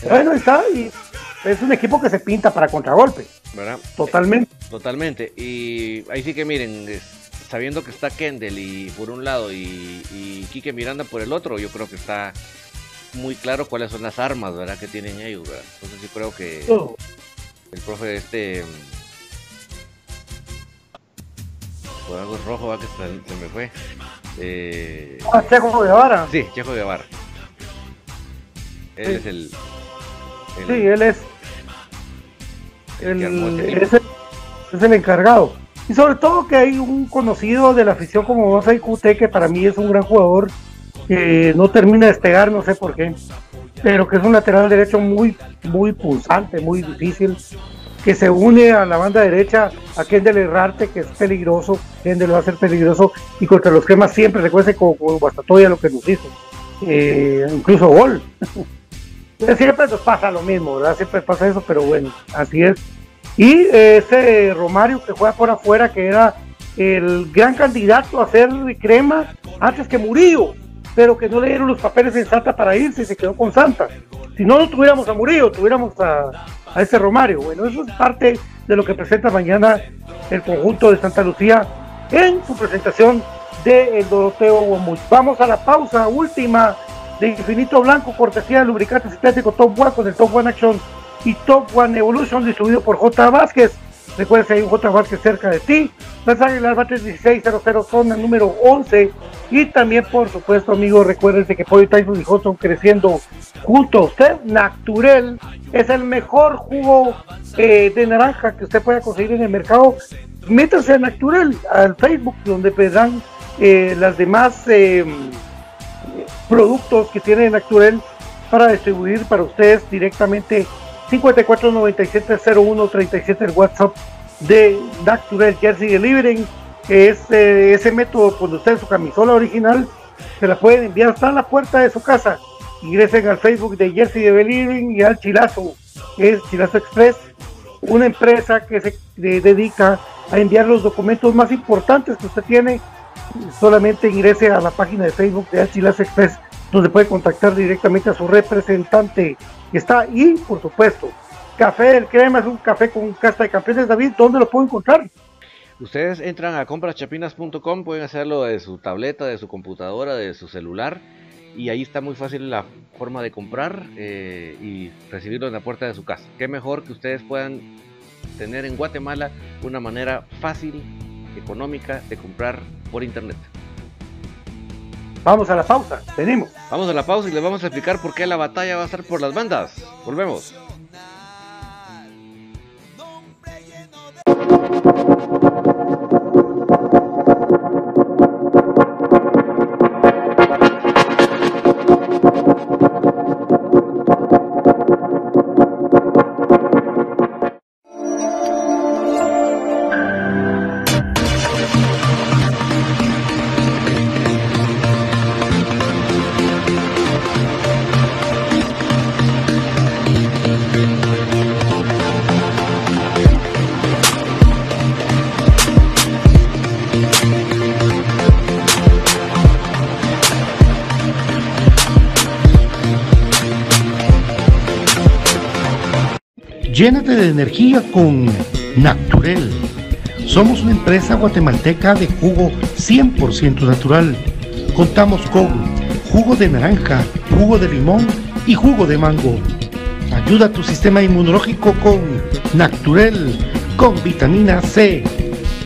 A: Bueno, está. Y es un equipo que se pinta para contragolpe.
D: ¿verdad?
A: Totalmente.
D: Totalmente. Y ahí sí que miren, sabiendo que está Kendall y por un lado y, y Quique Miranda por el otro, yo creo que está muy claro cuáles son las armas, ¿verdad? Que tienen ellos, ¿verdad? Entonces yo creo que el profe este por algo rojo va que se, me fue. Eh,
A: ah, Chejo Guevara.
D: Sí, Chejo Guevara. Él es el,
A: Sí, él es. El, es, el, encargado. Y sobre todo que hay un conocido de la afición como vos QT, que para mí es un gran jugador, que no termina de despegar, no sé por qué, pero que es un lateral derecho muy, muy pulsante, muy difícil, que se une a la banda derecha a Kendall Errarte, que es peligroso, Kendall va a ser peligroso, y contra los cremas siempre, recuerde con, con Bastatoya lo que nos hizo, eh, incluso gol. [laughs] Siempre nos pasa lo mismo, ¿verdad? Siempre pasa eso, pero bueno, así es. Y ese Romario que juega por afuera, que era el gran candidato a ser crema antes que Murillo, pero que no le dieron los papeles en Santa para irse y se quedó con Santa. Si no, no tuviéramos a Murillo, tuviéramos a, ese Romario. Bueno, eso es parte de lo que presenta mañana el conjunto de Santa Lucía en su presentación de el Doroteo Guamuch. Vamos a la pausa última de Infinito Blanco, cortesía de lubricante sintético Top One con el Top One Action y Top One Evolution, distribuido por J. Vázquez. Recuerda que hay un J. Vázquez cerca de ti. Plaza Aguilar Bates 1600, zona número 11. Y también, por supuesto, amigos, recuerden que Pollo Tyson y Hudson creciendo junto a usted. Naturel es el mejor jugo eh, de naranja que usted pueda conseguir en el mercado. Métanse a Naturel, al Facebook, donde pedirán eh, las demás. Eh, productos que tiene Naturel para distribuir para ustedes directamente 54970137 el WhatsApp de Natural Jersey Delivering, que es eh, ese método cuando usted su camisola original se la pueden enviar hasta la puerta de su casa. Ingresen al Facebook de Jersey Delivering y al Chilazo, es Chilazo Express, una empresa que se dedica a enviar los documentos más importantes que usted tiene. Solamente ingrese a la página de Facebook de Chilazo Express donde puede contactar directamente a su representante está ahí, por supuesto. Café del Crema es un café con casta de campeones. David, ¿dónde lo puedo encontrar?
D: Ustedes entran a compraschapinas.com, pueden hacerlo de su tableta, de su computadora, de su celular. Y ahí está muy fácil la forma de comprar eh, y recibirlo en la puerta de su casa. Qué mejor que ustedes puedan tener en Guatemala una manera fácil, económica de comprar por internet.
A: Vamos a la pausa, venimos.
D: Vamos a la pausa y les vamos a explicar por qué la batalla va a estar por las bandas. Volvemos.
A: Llénate de energía con Naturel. Somos una empresa guatemalteca de jugo 100% natural. Contamos con jugo de naranja, jugo de limón y jugo de mango. Ayuda a tu sistema inmunológico con Naturel, con vitamina C.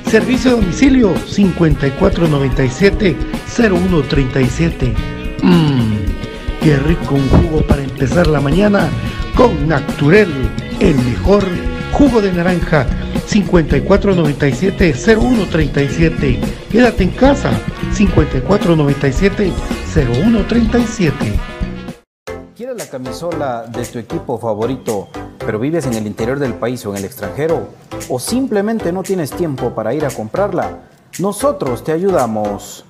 A: Servicio de domicilio 5497-0137. Mmm, qué rico un jugo para empezar la mañana con Naturel jugo de naranja 5497-0137. Quédate en casa 5497-0137.
B: ¿Quieres la camisola de tu equipo favorito, pero vives en el interior del país o en el extranjero? ¿O simplemente no tienes tiempo para ir a comprarla? Nosotros te ayudamos.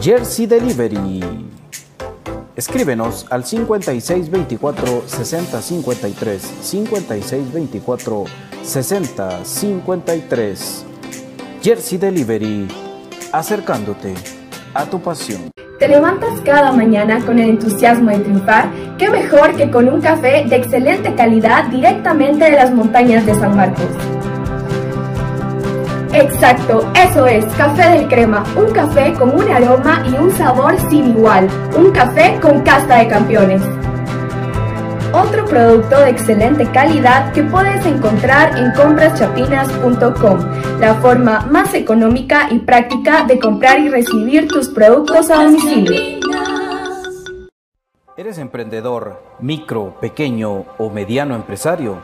B: Jersey Delivery. Escríbenos al 5624 6053 5624 6053 Jersey Delivery, acercándote a tu pasión.
C: ¿Te levantas cada mañana con el entusiasmo de triunfar? ¿Qué mejor que con un café de excelente calidad directamente de las montañas de San Marcos? Exacto, eso es, Café del Crema, un café con un aroma y un sabor sin igual, un café con casta de campeones. Otro producto de excelente calidad que puedes encontrar en compraschapinas.com, la forma más económica y práctica de comprar y recibir tus productos a domicilio.
B: ¿Eres emprendedor, micro, pequeño o mediano empresario?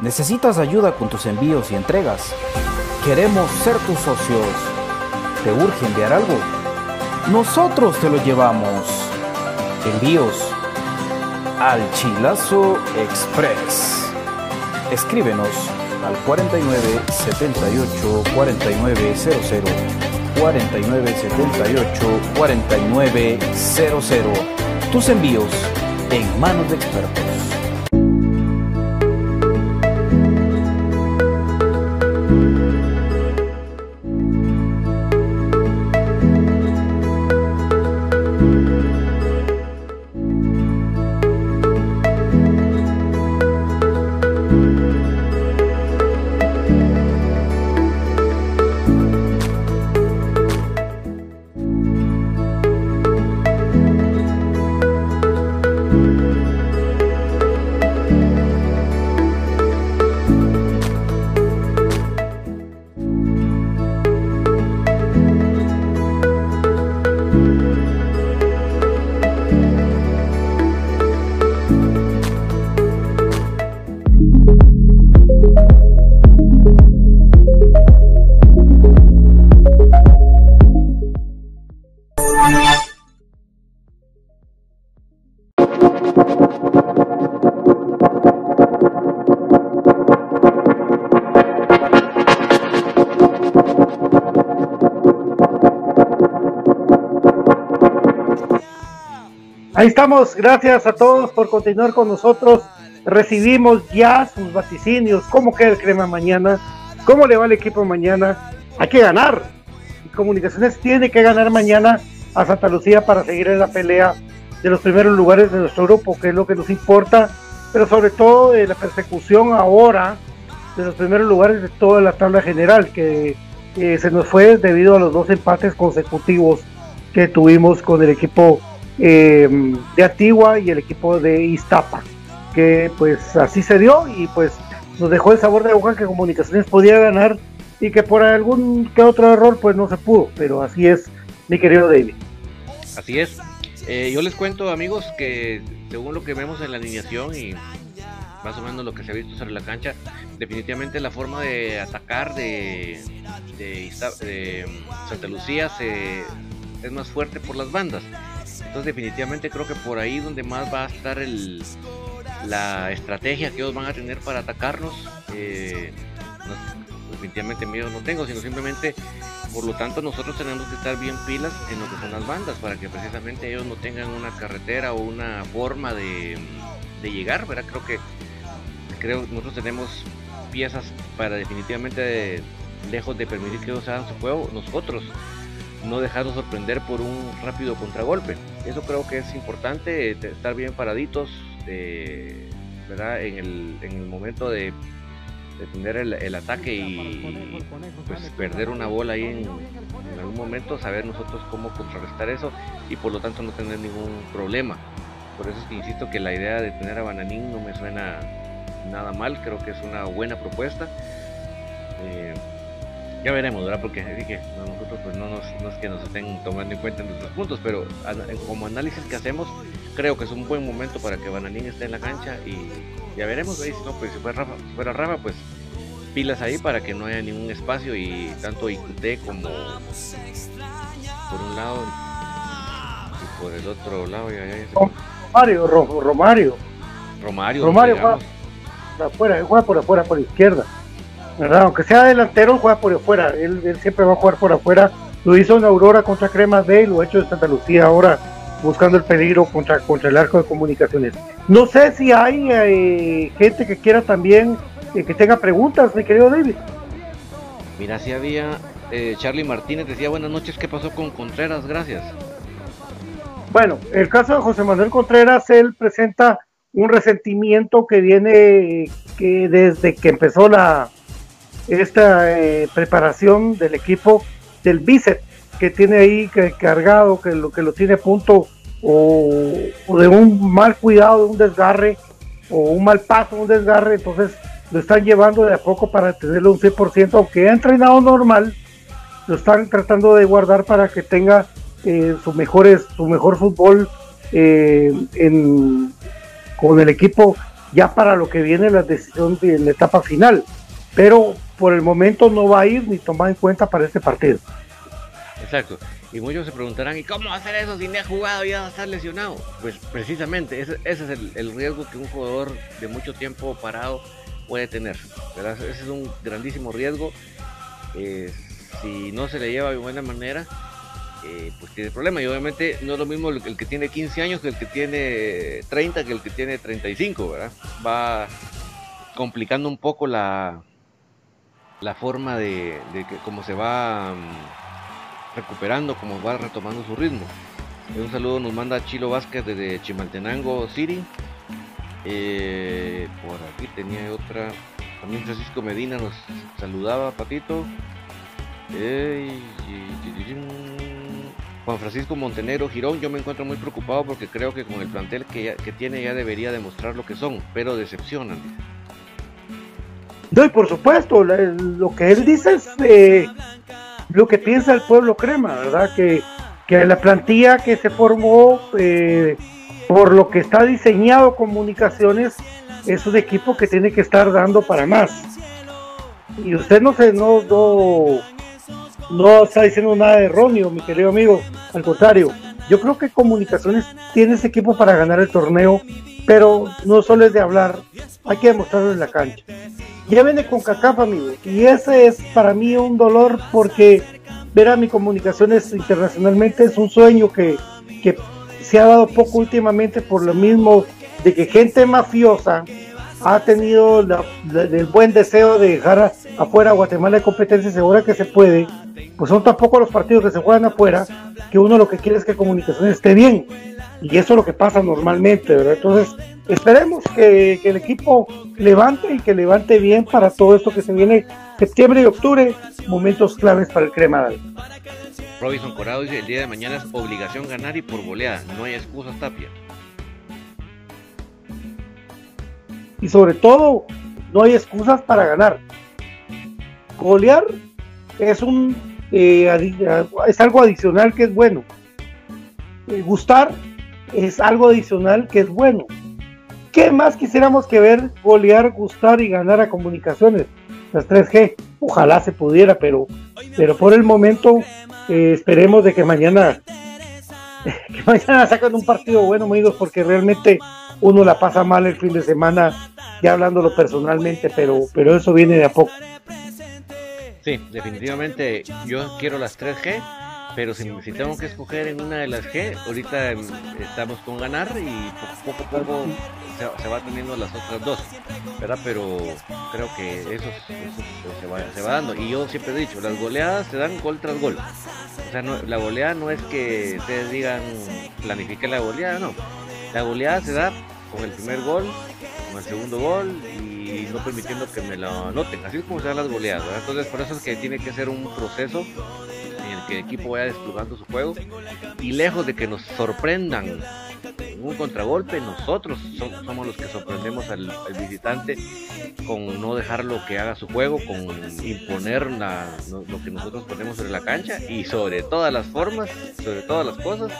B: ¿Necesitas ayuda con tus envíos y entregas? Queremos ser tus socios. ¿Te urge enviar algo? Nosotros te lo llevamos. Envíos al Chilazo Express. Escríbenos al 49 78 4900 49 78 4900 Tus envíos en manos de expertos.
A: Estamos, gracias a todos por continuar con nosotros. Recibimos ya sus vaticinios, cómo queda el crema mañana, cómo le va el equipo mañana. Hay que ganar. Comunicaciones tiene que ganar mañana a Santa Lucía para seguir en la pelea de los primeros lugares de nuestro grupo, que es lo que nos importa, pero sobre todo de la persecución ahora de los primeros lugares de toda la tabla general, que se nos fue debido a los dos empates consecutivos que tuvimos con el equipo eh, de Antigua y el equipo de Iztapa, que pues así se dio y pues nos dejó el sabor de boca que Comunicaciones podía ganar y que por algún que otro error pues no se pudo, pero así es mi querido David.
D: Así es. Eh, yo les cuento amigos que según lo que vemos en la alineación y más o menos lo que se ha visto sobre la cancha, definitivamente la forma de atacar de, de, de Santa Lucía se, es más fuerte por las bandas. Entonces definitivamente creo que por ahí donde más va a estar el, la estrategia que ellos van a tener para atacarnos. Eh, definitivamente miedo no tengo, sino simplemente, por lo tanto, nosotros tenemos que estar bien pilas en lo que son las bandas para que precisamente ellos no tengan una carretera o una forma de, llegar, ¿verdad? Creo que creo nosotros tenemos piezas para definitivamente lejos de permitir que ellos hagan su juego, nosotros no dejarnos sorprender por un rápido contragolpe. Eso creo que es importante, estar bien paraditos, ¿verdad? En el, en el momento de, tener el, ataque y pues, perder una bola ahí en, algún momento, saber nosotros cómo contrarrestar eso y por lo tanto no tener ningún problema. Por eso es que insisto que la idea de tener a Bananín no me suena nada mal, creo que es una buena propuesta. Eh, ya veremos, ¿verdad? Porque dije, nosotros pues no, nos, no es que nos estén tomando en cuenta en nuestros puntos, pero como análisis que hacemos, creo que es un buen momento para que Bananín esté en la cancha y ya veremos, ¿veis? Si no, pues si fuera Rafa, si fuera Rafa, pues pilas ahí para que no haya ningún espacio y tanto IQT como por un lado y por el otro lado ya, ya,
A: Romario, Romario.
D: Romario.
A: Romario juega por afuera, juega por afuera, por izquierda. ¿Verdad? Aunque sea delantero, juega por afuera. Él, siempre va a jugar por afuera. Lo hizo en Aurora contra Cremas B y lo ha hecho en Santa Lucía ahora buscando el peligro contra, contra el arco de comunicaciones. No sé si hay eh, gente que quiera también eh, que tenga preguntas, mi querido David.
D: Mira, si había eh, Charlie Martínez decía buenas noches, ¿qué pasó con Contreras? Gracias.
A: Bueno, el caso de José Manuel Contreras, él presenta un resentimiento que viene que desde que empezó la, esta eh, preparación del equipo del bíceps que tiene ahí cargado, que lo que lo tiene a punto o, de un mal cuidado, de un desgarre o un mal paso, un desgarre, entonces lo están llevando de a poco para tenerlo un 100%, aunque ha entrenado normal, lo están tratando de guardar para que tenga eh, su, mejores, su mejor fútbol eh, con el equipo ya para lo que viene la decisión de la etapa final. Pero por el momento no va a ir ni tomar en cuenta para este partido.
D: Exacto. Y muchos se preguntarán, ¿y cómo hacer eso si ni ha jugado y ya va a estar lesionado? Pues precisamente ese, es el, riesgo que un jugador de mucho tiempo parado puede tener. Ese es un grandísimo riesgo. Eh, si no se le lleva de buena manera, eh, pues tiene problema. Y obviamente no es lo mismo el que tiene 15 años que el que tiene 30 que el que tiene 35, ¿verdad? Va complicando un poco la, la forma de, que cómo se va mm, recuperando, cómo va retomando su ritmo. Un saludo nos manda Chilo Vázquez desde Chimaltenango City. Eh, por aquí tenía otra. También Francisco Medina nos saludaba, Patito. Juan Francisco Montenegro Girón, yo me encuentro muy preocupado porque creo que con el plantel que tiene ya debería demostrar lo que son, pero decepcionan.
A: No, y por supuesto, lo que él dice es eh, lo que piensa el pueblo crema, ¿verdad? Que, la plantilla que se formó, eh, por lo que está diseñado comunicaciones, es un equipo que tiene que estar dando para más. Y usted no se, no, no, no está diciendo nada erróneo, mi querido amigo. Al contrario, yo creo que Comunicaciones tiene ese equipo para ganar el torneo, pero no solo es de hablar, hay que demostrarlo en la cancha ya viene con CACAF, amigo. Y ese es para mí un dolor porque ver a mi comunicaciones internacionalmente es un sueño que, se ha dado poco últimamente por lo mismo de que gente mafiosa ha tenido el buen deseo de dejar afuera a Guatemala de competencia segura que se puede, pues son tampoco los partidos que se juegan afuera, que uno lo que quiere es que comunicaciones esté bien. Y eso es lo que pasa normalmente, ¿verdad? Entonces, esperemos que, el equipo levante y que levante bien para todo esto que se viene septiembre y octubre, momentos claves para el crema.
D: Robinson Corado dice, el día de mañana es obligación ganar y por goleada, no hay excusas Tapia.
A: Y sobre todo, no hay excusas para ganar. Golear es un eh, es algo adicional que es bueno. Eh, gustar es algo adicional que es bueno. ¿Qué más quisiéramos que ver golear, gustar y ganar a comunicaciones? Las 3G. Ojalá se pudiera, pero, pero por el momento eh, esperemos de que mañana [laughs] que mañana sacan un partido bueno, amigos, porque realmente uno la pasa mal el fin de semana, ya hablándolo personalmente, pero, pero eso viene de a poco.
D: Sí, definitivamente yo quiero las 3G, pero si, tengo que escoger en una de las G, ahorita estamos con ganar y poco a poco se, va teniendo las otras dos, ¿verdad? Pero creo que eso, se, va, se, dando. Y yo siempre he dicho, las goleadas se dan gol tras gol. O sea, la goleada no es que ustedes digan planifique la goleada, no. La goleada se da con el primer gol, con el segundo gol y no permitiendo que me lo anoten. Así es como se dan las goleadas. Entonces, por eso es que tiene que ser un proceso que el equipo vaya desplugando su juego y lejos de que nos sorprendan un contragolpe, nosotros somos los que sorprendemos al, visitante con no dejarlo que haga su juego, con imponer lo que nosotros ponemos sobre la cancha y sobre todas las formas, sobre todas las cosas,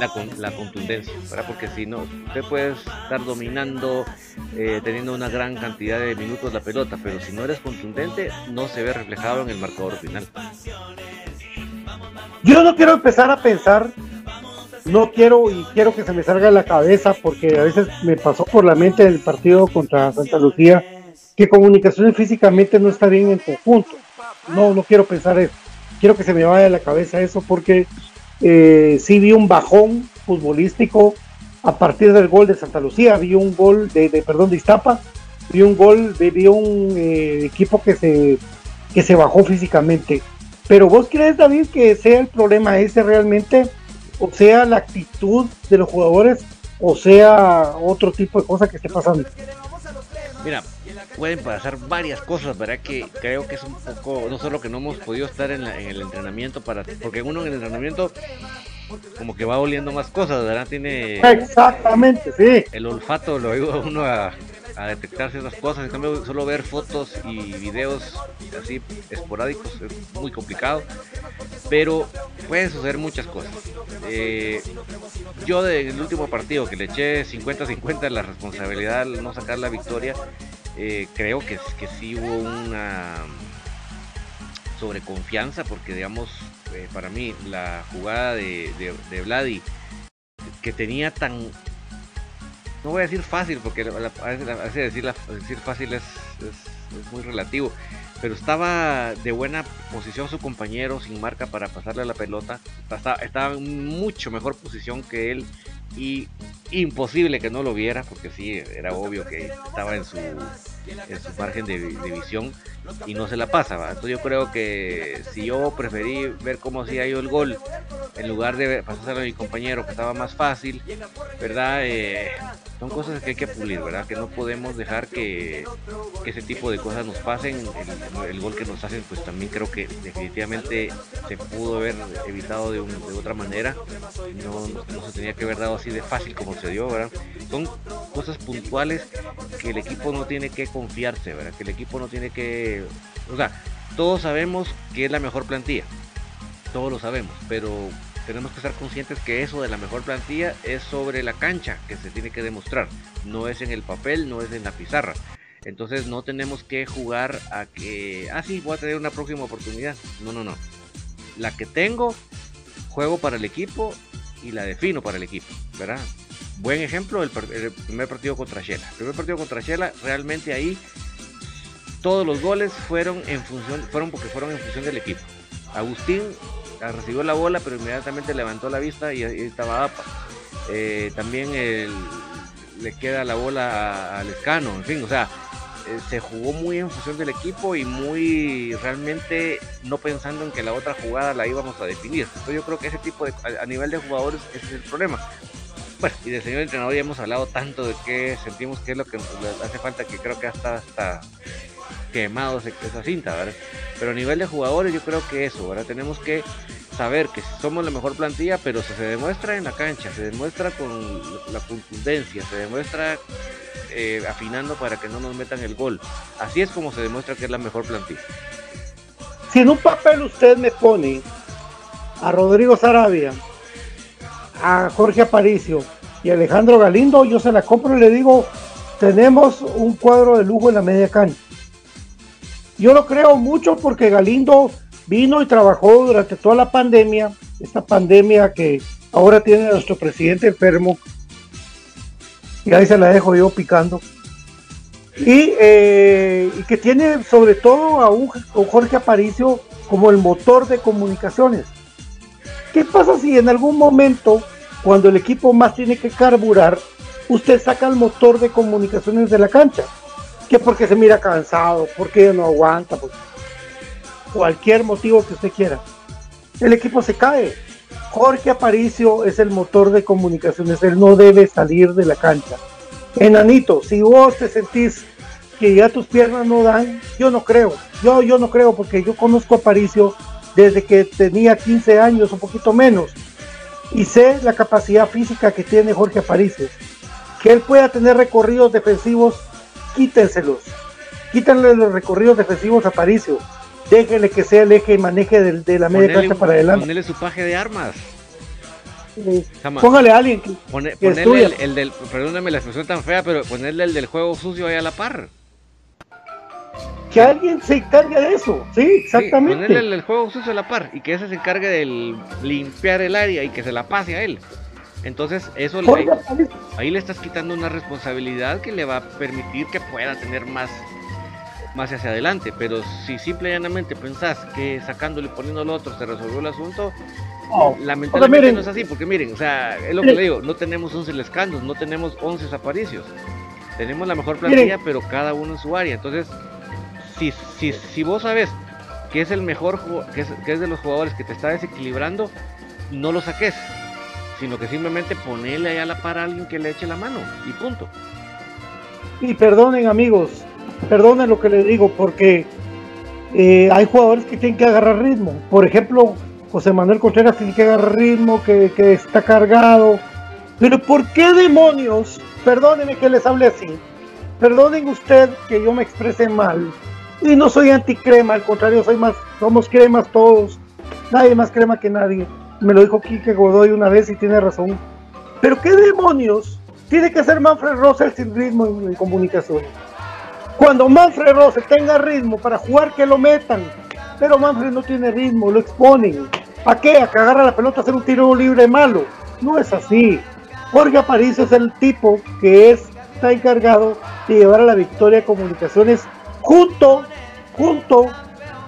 D: la, la contundencia, ¿verdad? Porque si no, usted puede estar dominando, eh, teniendo una gran cantidad de minutos la pelota, pero si no eres contundente, no se ve reflejado en el marcador final.
A: Yo no quiero empezar a pensar no quiero y quiero que se me salga de la cabeza porque a veces me pasó por la mente el partido contra Santa Lucía que comunicaciones físicamente no está bien en conjunto. No, no quiero pensar eso. Quiero que se me vaya de la cabeza eso porque eh, sí vi un bajón futbolístico a partir del gol de Santa Lucía. Vi un gol de, perdón, de Iztapa. Vi un gol, de, vi un eh, equipo que se, que se bajó físicamente. Pero vos crees, David, que sea el problema ese realmente o sea la actitud de los jugadores, o sea otro tipo de cosa que esté pasando.
D: Mira, pueden pasar varias cosas, ¿verdad? Que creo que es un poco, no solo que no hemos podido estar en, el entrenamiento, para porque uno en el entrenamiento como que va oliendo más cosas, ¿verdad? Tiene...
A: Exactamente, sí.
D: El olfato lo ayuda uno a, a detectar ciertas cosas. En cambio, solo ver fotos y videos así esporádicos es muy complicado. Pero pueden suceder muchas cosas. Eh, yo del último partido que le eché 50-50 la responsabilidad al no sacar la victoria, eh, creo que, que sí hubo una sobreconfianza porque digamos eh, para mí la jugada de, de, de Vladi que tenía tan no voy a decir fácil, porque a veces decir, fácil es, muy relativo, pero estaba de buena posición su compañero sin marca para pasarle la pelota, estaba, estaba en mucho mejor posición que él. Y imposible que no lo viera, porque sí, era obvio que estaba en su, en su margen de, visión y no se la pasa. Entonces yo creo que si yo preferí ver cómo hacía yo el gol en lugar de pasárselo a mi compañero que estaba más fácil, ¿verdad? Eh, son cosas que hay que pulir, ¿verdad? Que no podemos dejar que, ese tipo de cosas nos pasen. El, gol que nos hacen, pues también creo que definitivamente se pudo haber evitado de, de otra manera. No, no, se tenía que haber dado así de fácil como se dio, ¿verdad? Son cosas puntuales que el equipo no tiene que confiarse, ¿verdad? Que el equipo no tiene que... O sea, todos sabemos que es la mejor plantilla. Todos lo sabemos, pero tenemos que estar conscientes que eso de la mejor plantilla es sobre la cancha que se tiene que demostrar, no es en el papel, no es en la pizarra. Entonces no tenemos que jugar a que, ah sí, voy a tener una próxima oportunidad. No, no, no. La que tengo, juego para el equipo y la defino para el equipo, ¿verdad? Buen ejemplo, el, primer partido contra Shela. El primer partido contra Shela, realmente ahí todos los goles fueron en función, fueron porque fueron en función del equipo. Agustín recibió la bola, pero inmediatamente levantó la vista y ahí estaba APA. Eh, también le queda la bola al escano, en fin, o sea, eh, se jugó muy en función del equipo y muy realmente no pensando en que la otra jugada la íbamos a definir. Entonces yo creo que ese tipo de, a, nivel de jugadores ese es el problema. Bueno, y del señor entrenador ya hemos hablado tanto de que sentimos que es lo que nos hace falta, que creo que hasta, hasta quemados esa cinta, ¿verdad? Pero a nivel de jugadores yo creo que eso, ¿verdad? Tenemos que saber que somos la mejor plantilla, pero se demuestra en la cancha, se demuestra con la contundencia, se demuestra eh, afinando para que no nos metan el gol. Así es como se demuestra que es la mejor plantilla.
A: Si en un papel usted me pone a Rodrigo Sarabia, a Jorge Aparicio y a Alejandro Galindo, yo se la compro y le digo, tenemos un cuadro de lujo en la media cancha. Yo lo creo mucho porque Galindo vino y trabajó durante toda la pandemia, esta pandemia que ahora tiene nuestro presidente enfermo, y ahí se la dejo yo picando. Eh, y, que tiene sobre todo a un, Jorge Aparicio como el motor de comunicaciones. ¿Qué pasa si en algún momento, cuando el equipo más tiene que carburar, usted saca el motor de comunicaciones de la cancha? Que porque se mira cansado, porque no aguanta, pues, cualquier motivo que usted quiera. El equipo se cae. Jorge Aparicio es el motor de comunicaciones, él no debe salir de la cancha. Enanito, si vos te sentís que ya tus piernas no dan, yo no creo, yo, yo no creo porque yo conozco a Aparicio desde que tenía 15 años, un poquito menos, y sé la capacidad física que tiene Jorge Aparicio. Que él pueda tener recorridos defensivos, quítenselos, quítenle los recorridos defensivos a Aparicio déjele que sea el eje y maneje de, la media cancha para adelante.
D: Ponele su paje de armas.
A: póngale a alguien que,
D: ponerle el, del, perdóname la expresión tan fea, pero ponerle el del juego sucio ahí a la par.
A: Que alguien se encargue de eso, sí, exactamente.
D: ponerle el del juego sucio a la par y que ese se encargue de limpiar el área y que se la pase a él. Entonces, eso le, ahí le estás quitando una responsabilidad que le va a permitir que pueda tener más más hacia adelante. Pero si simple y llanamente pensás que sacándole y poniendo lo otro se resolvió el asunto, lamentablemente no es así, porque miren, o sea, es lo que le digo, no tenemos 11 lescandos, no tenemos 11 aparicios. Tenemos la mejor plantilla, pero cada uno en su área. Entonces, si, si, si vos sabes que es el mejor, que es, que es de los jugadores que te está desequilibrando, no lo saques, sino que simplemente ponele ahí a la par a alguien que le eche la mano y punto.
A: Y perdonen amigos, perdonen lo que les digo, porque eh, hay jugadores que tienen que agarrar ritmo. Por ejemplo, José Manuel Contreras tiene que agarrar ritmo, que, está cargado. Pero ¿por qué demonios? Perdónenme que les hable así. Perdonen usted que yo me exprese mal. Y no soy anticrema, al contrario, somos cremas todos. Nadie más crema que nadie. Me lo dijo Kike Godoy una vez y tiene razón. Pero ¿qué demonios tiene que ser Manfred Russell sin ritmo en, comunicación? Cuando Manfred Rose tenga ritmo para jugar, que lo metan. Pero Manfred no tiene ritmo, lo exponen. ¿A qué? A que agarra la pelota a hacer un tiro libre malo. No es así. Jorge Aparicio es el tipo que es, está encargado de llevar a la victoria de comunicaciones junto, junto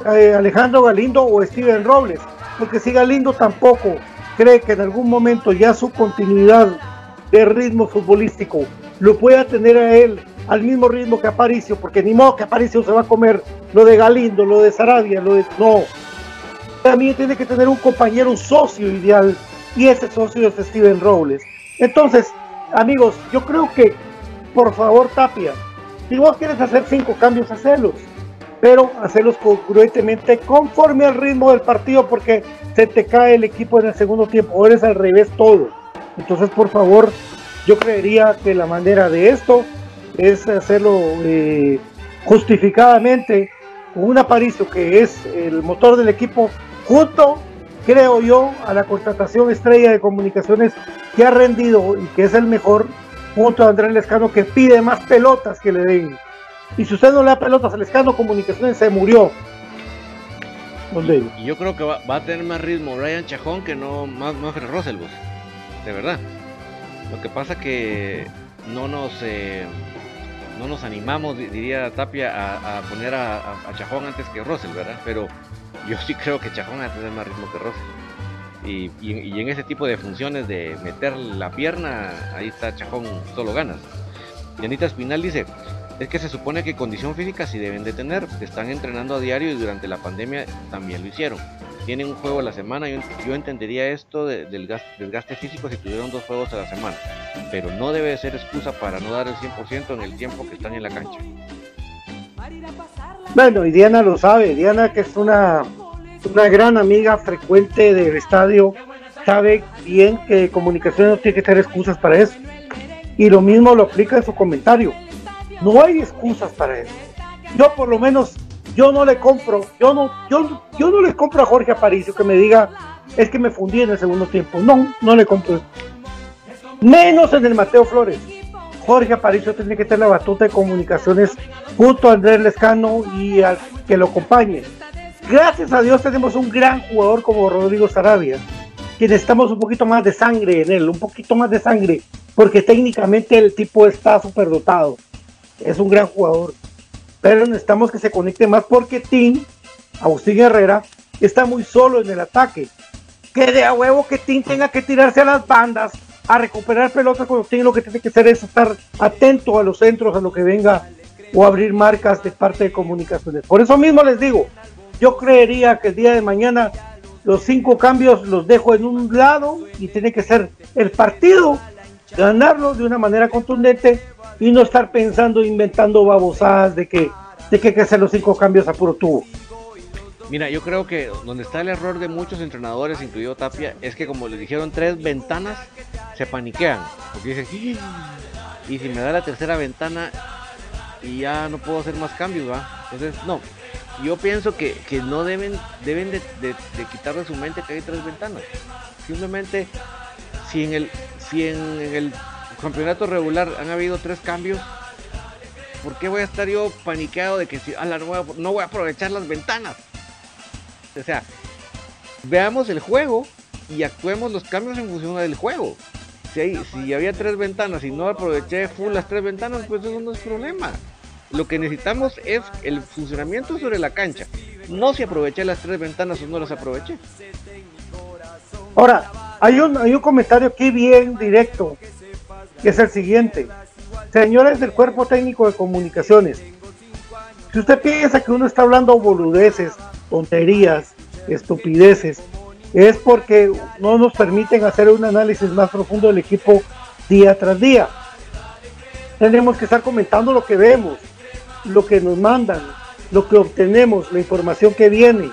A: a eh, Alejandro Galindo o Steven Robles. Porque si Galindo tampoco cree que en algún momento ya su continuidad de ritmo futbolístico lo pueda tener a él al mismo ritmo que Aparicio, porque ni modo que Aparicio se va a comer lo de Galindo, lo de Sarabia, lo de... No. También tiene que tener un compañero, un socio ideal, y ese socio es Steven Robles. Entonces, amigos, yo creo que, por favor, Tapia, si vos quieres hacer cinco cambios, hacerlos, pero hacerlos congruentemente conforme al ritmo del partido, porque se te cae el equipo en el segundo tiempo, o eres al revés todo. Entonces, por favor, yo creería que la manera de esto es hacerlo eh, justificadamente con un Aparicio que es el motor del equipo, junto, creo yo, a la contratación estrella de comunicaciones que ha rendido y que es el mejor, junto a Andrés Lescano que pide más pelotas que le den. Y si usted no le da pelotas al Lescano, comunicaciones se murió.
D: Y yo creo que va, a tener más ritmo Brian Chajón que no más, más Roselbus, de verdad. Lo que pasa que no nos eh, no nos animamos, diría Tapia, a, poner a, Chajón antes que Russell, ¿verdad? Pero yo sí creo que Chajón va a tener más ritmo que Russell. Y, en ese tipo de funciones de meter la pierna, ahí está Chajón, solo ganas. Y Anita Espinal dice, es que se supone que condición física sí deben de tener, están entrenando a diario y durante la pandemia también lo hicieron. Tienen un juego a la semana, yo, yo entendería esto del desgaste físico si tuvieron dos juegos a la semana, pero no debe ser excusa para no dar el 100% en el tiempo que están en la cancha.
A: Bueno, y Diana lo sabe, Diana que es una, una gran amiga frecuente del estadio, sabe bien que comunicación no tiene que tener excusas para eso. Y lo mismo lo aplica en su comentario no hay excusas para eso. Yo por lo menos, yo no le compro, yo no, yo, yo no le compro a Jorge Aparicio que me diga, es que me fundí en el segundo tiempo. No, no le compro. Menos en el Mateo Flores. Jorge Aparicio tiene que tener la batuta de comunicaciones junto a Andrés Lescano y al que lo acompañe. Gracias a Dios tenemos un gran jugador como Rodrigo Sarabia, que necesitamos un poquito más de sangre en él, un poquito más de sangre, porque técnicamente el tipo está dotado es un gran jugador, pero necesitamos que se conecte más porque Tim, Agustín Herrera, está muy solo en el ataque. Que de a huevo que Tim tenga que tirarse a las bandas, a recuperar pelotas cuando Tim lo que tiene que hacer es estar atento a los centros, a lo que venga o abrir marcas de parte de comunicaciones. Por eso mismo les digo, yo creería que el día de mañana los cinco cambios los dejo en un lado y tiene que ser el partido, ganarlo de una manera contundente y no estar pensando, inventando babosadas de que, de que hay que hacer los cinco cambios a puro tubo.
D: Mira, yo creo que donde está el error de muchos entrenadores, incluido Tapia, es que como le dijeron tres ventanas, se paniquean. Porque dicen, y si me da la tercera ventana y ya no puedo hacer más cambios, ¿va? Entonces, no. Yo pienso que, no deben, deben de, de, quitar de su mente que hay tres ventanas. Simplemente, si en el, si en el campeonato regular han habido tres cambios. ¿Por qué voy a estar yo paniqueado de que si, no, voy a, no voy a aprovechar las ventanas? O sea, veamos el juego y actuemos los cambios en función del juego. Si, si había tres ventanas y no aproveché full las tres ventanas, pues eso no es problema. Lo que necesitamos es el funcionamiento sobre la cancha. No si aproveché las tres ventanas o no las aproveché.
A: Ahora, hay un, hay un comentario aquí bien directo que es el siguiente. Señores del cuerpo técnico de comunicaciones, si usted piensa que uno está hablando boludeces, tonterías, estupideces, es porque no nos permiten hacer un análisis más profundo del equipo día tras día. Tenemos que estar comentando lo que vemos, lo que nos mandan, lo que obtenemos, la información que viene.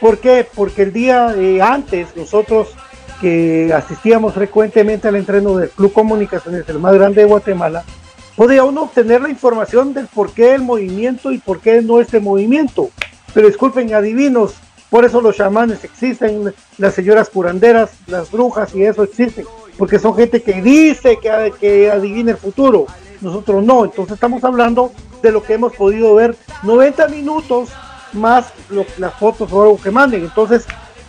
A: ¿Por qué? Porque el día eh, antes nosotros que asistíamos frecuentemente al entreno del Club Comunicaciones, el más grande de Guatemala, podía uno obtener la información del por qué el movimiento y por qué no este movimiento. Pero disculpen, adivinos, por eso los chamanes existen, las señoras curanderas, las brujas y eso existen, porque son gente que dice que, que adivina el futuro. Nosotros no, entonces estamos hablando de lo que hemos podido ver 90 minutos más las fotos o algo que manden. Entonces,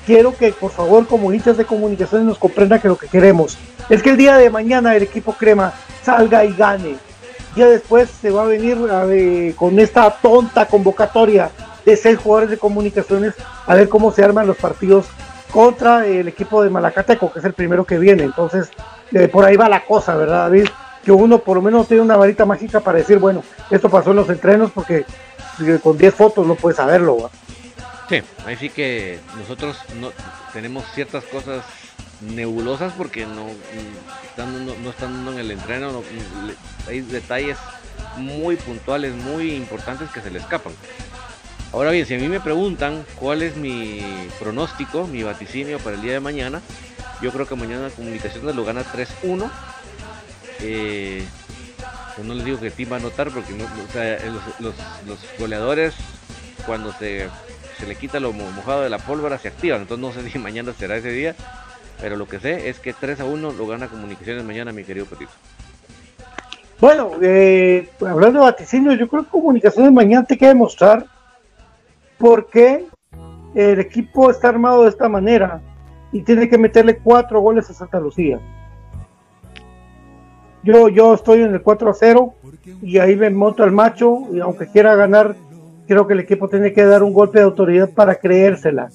A: quiero que por favor como hinchas de comunicaciones nos comprendan que lo que queremos es que el día de mañana el equipo crema salga y gane. Ya después se va a venir con esta tonta convocatoria de seis jugadores de comunicaciones a ver cómo se arman los partidos contra el equipo de Malacateco, que es el primero que viene. Entonces, eh, por ahí va la cosa, ¿verdad, David? Que uno por lo menos tiene una varita mágica para decir, bueno, esto pasó en los entrenos porque eh, con 10 fotos no puedes saberlo.
D: Sí, ahí sí que nosotros no tenemos ciertas cosas nebulosas porque no están, no, están dando en el entreno, hay detalles muy puntuales, muy importantes que se le escapan. Ahora bien, si a mí me preguntan cuál es mi pronóstico, mi vaticinio para el día de mañana, yo creo que mañana Comunicaciones lo gana 3-1. Eh, pues no les digo que Team va a anotar porque los, los goleadores cuando se se le quita lo mojado de la pólvora, se activan. Entonces no sé si [laughs] mañana será ese día. Pero lo que sé es que 3 a 1 lo gana Comunicaciones mañana, mi querido Petito.
A: Bueno, eh, hablando de vaticinio, yo creo que Comunicaciones mañana te que demostrar por qué el equipo está armado de esta manera y tiene que meterle cuatro goles a Santa Lucía. Yo, yo estoy en el 4 a 0 y ahí me monto al macho y aunque quiera ganar creo que el equipo tiene que dar un golpe de autoridad para creérsela.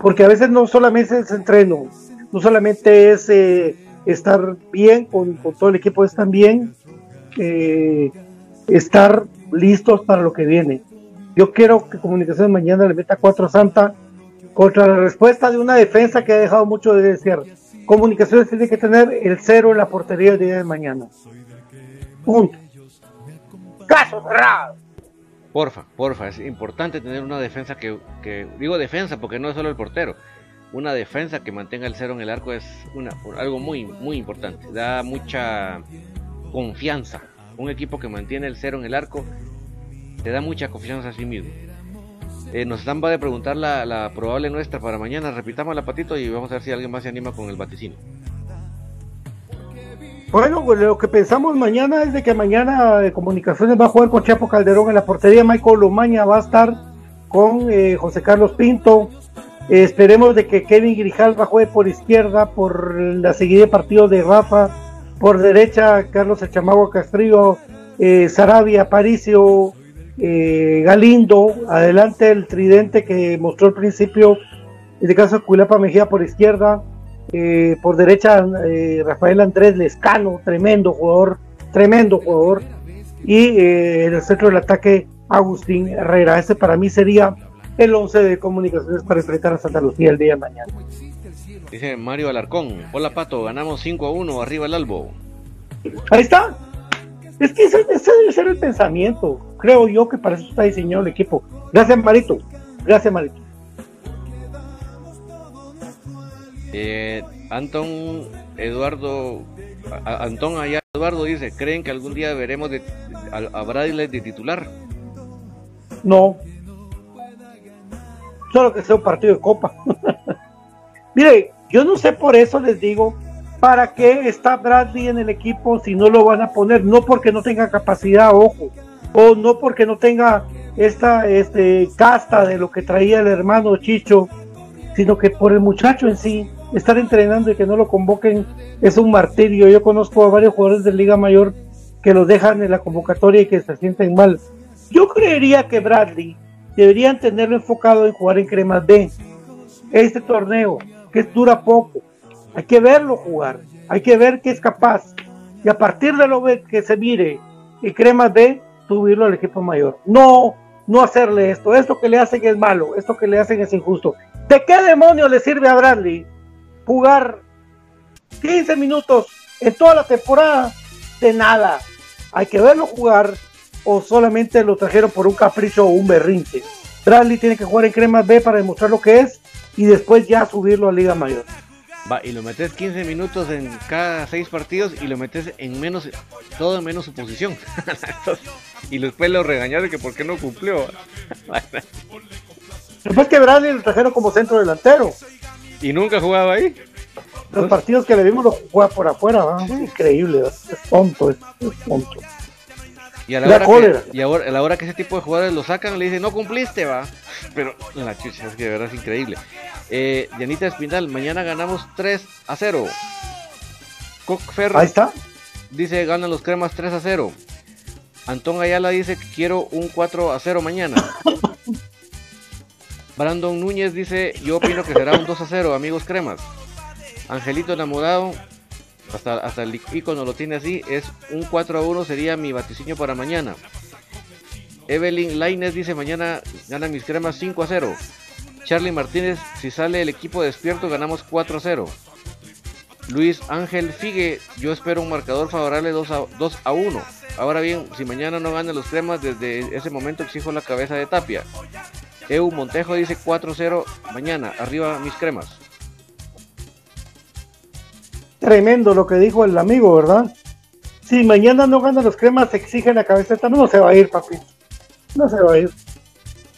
A: porque a veces no solamente es entreno, no solamente es eh, estar bien con, todo el equipo, es también eh, estar listos para lo que viene. Yo quiero que Comunicaciones mañana le meta 4 a Santa contra la respuesta de una defensa que ha dejado mucho de decir. Comunicaciones tiene que tener el cero en la portería el día de mañana. Punto. Caso cerrado.
D: Porfa, porfa, es importante tener una defensa que, digo defensa porque no es solo el portero, una defensa que mantenga el cero en el arco es una, algo muy, muy importante, da mucha confianza. Un equipo que mantiene el cero en el arco te da mucha confianza a sí mismo. Eh, nos están va de preguntar la, la, probable nuestra para mañana. Repitamos la patito y vamos a ver si alguien más se anima con el vaticino.
A: Bueno, pues, lo que pensamos mañana es de que mañana de Comunicaciones va a jugar con Chapo Calderón en la portería. Michael Lomaña va a estar con eh, José Carlos Pinto. Eh, esperemos de que Kevin Grijalva juegue por izquierda por la seguida de partido de Rafa. Por derecha, Carlos Echamago Castrillo, eh, Sarabia, Paricio, Galindo. Adelante el tridente que mostró al principio, en este caso Culapa Mejía por izquierda. Eh, por derecha eh, Rafael Andrés Lescano, tremendo jugador, tremendo jugador. Y eh, en el centro del ataque Agustín Herrera. Ese para mí sería el 11 de comunicaciones para enfrentar a Santa Lucía el día de mañana.
D: Dice Mario Alarcón, hola Pato, ganamos 5 a 1, arriba el Albo.
A: Ahí está. Es que ese, debe ser el pensamiento. Creo yo que para eso está diseñado el equipo. Gracias Marito. Gracias Marito.
D: Eh, Anton Eduardo, Antón allá Eduardo dice, ¿creen que algún día veremos de, a, Bradley de titular?
A: No. Solo que sea un partido de copa. [laughs] Mire, yo no sé por eso les digo, ¿para qué está Bradley en el equipo si no lo van a poner? No porque no tenga capacidad, ojo, o no porque no tenga esta este, casta de lo que traía el hermano Chicho, sino que por el muchacho en sí estar entrenando y que no lo convoquen es un martirio. Yo conozco a varios jugadores de Liga Mayor que los dejan en la convocatoria y que se sienten mal. Yo creería que Bradley deberían tenerlo enfocado en jugar en Cremas B. Este torneo, que dura poco, hay que verlo jugar, hay que ver que es capaz. Y a partir de lo que se mire en Cremas B, subirlo al equipo mayor. No, no hacerle esto. Esto que le hacen es malo, esto que le hacen es injusto. ¿De qué demonio le sirve a Bradley jugar 15 minutos en toda la temporada, de nada. Hay que verlo jugar o solamente lo trajeron por un capricho o un berrinche. Bradley tiene que jugar en Crema B para demostrar lo que es y después ya subirlo a Liga Mayor.
D: Va, y lo metes 15 minutos en cada 6 partidos y lo metes en menos, todo en menos su posición. [laughs] y después lo regañas de que por qué no cumplió. [laughs]
A: Después que Bradley lo trajeron como centro delantero.
D: ¿Y nunca jugaba ahí?
A: Los partidos que le vimos lo juega por afuera, increíble, es tonto, es, tonto.
D: Y a la, hora Que, y ahora, a la hora que ese tipo de jugadores lo sacan, le dicen, no cumpliste, va. [laughs] Pero la chucha, es que de verdad es increíble. Eh, Yanita Espinal, mañana ganamos 3 a 0.
A: Cockfer Ahí está.
D: Dice, ganan los cremas 3 a 0. Antón Ayala dice, quiero un 4 a 0 mañana. [laughs] Brandon Núñez dice, yo opino que será un 2 a 0, amigos cremas. Angelito enamorado, hasta, hasta el icono lo tiene así, es un 4 a 1 sería mi vaticinio para mañana. Evelyn Laines dice, mañana gana mis cremas 5 a 0. Charlie Martínez, si sale el equipo despierto, ganamos 4 a 0. Luis Ángel Figue, yo espero un marcador favorable 2 a, 2 a 1. Ahora bien, si mañana no ganan los cremas, desde ese momento exijo la cabeza de Tapia. Eu Montejo dice 4-0 mañana, arriba mis cremas.
A: Tremendo lo que dijo el amigo, ¿verdad? Si mañana no ganan los cremas, exigen la cabeza, no se va a ir, papi. No se va a ir.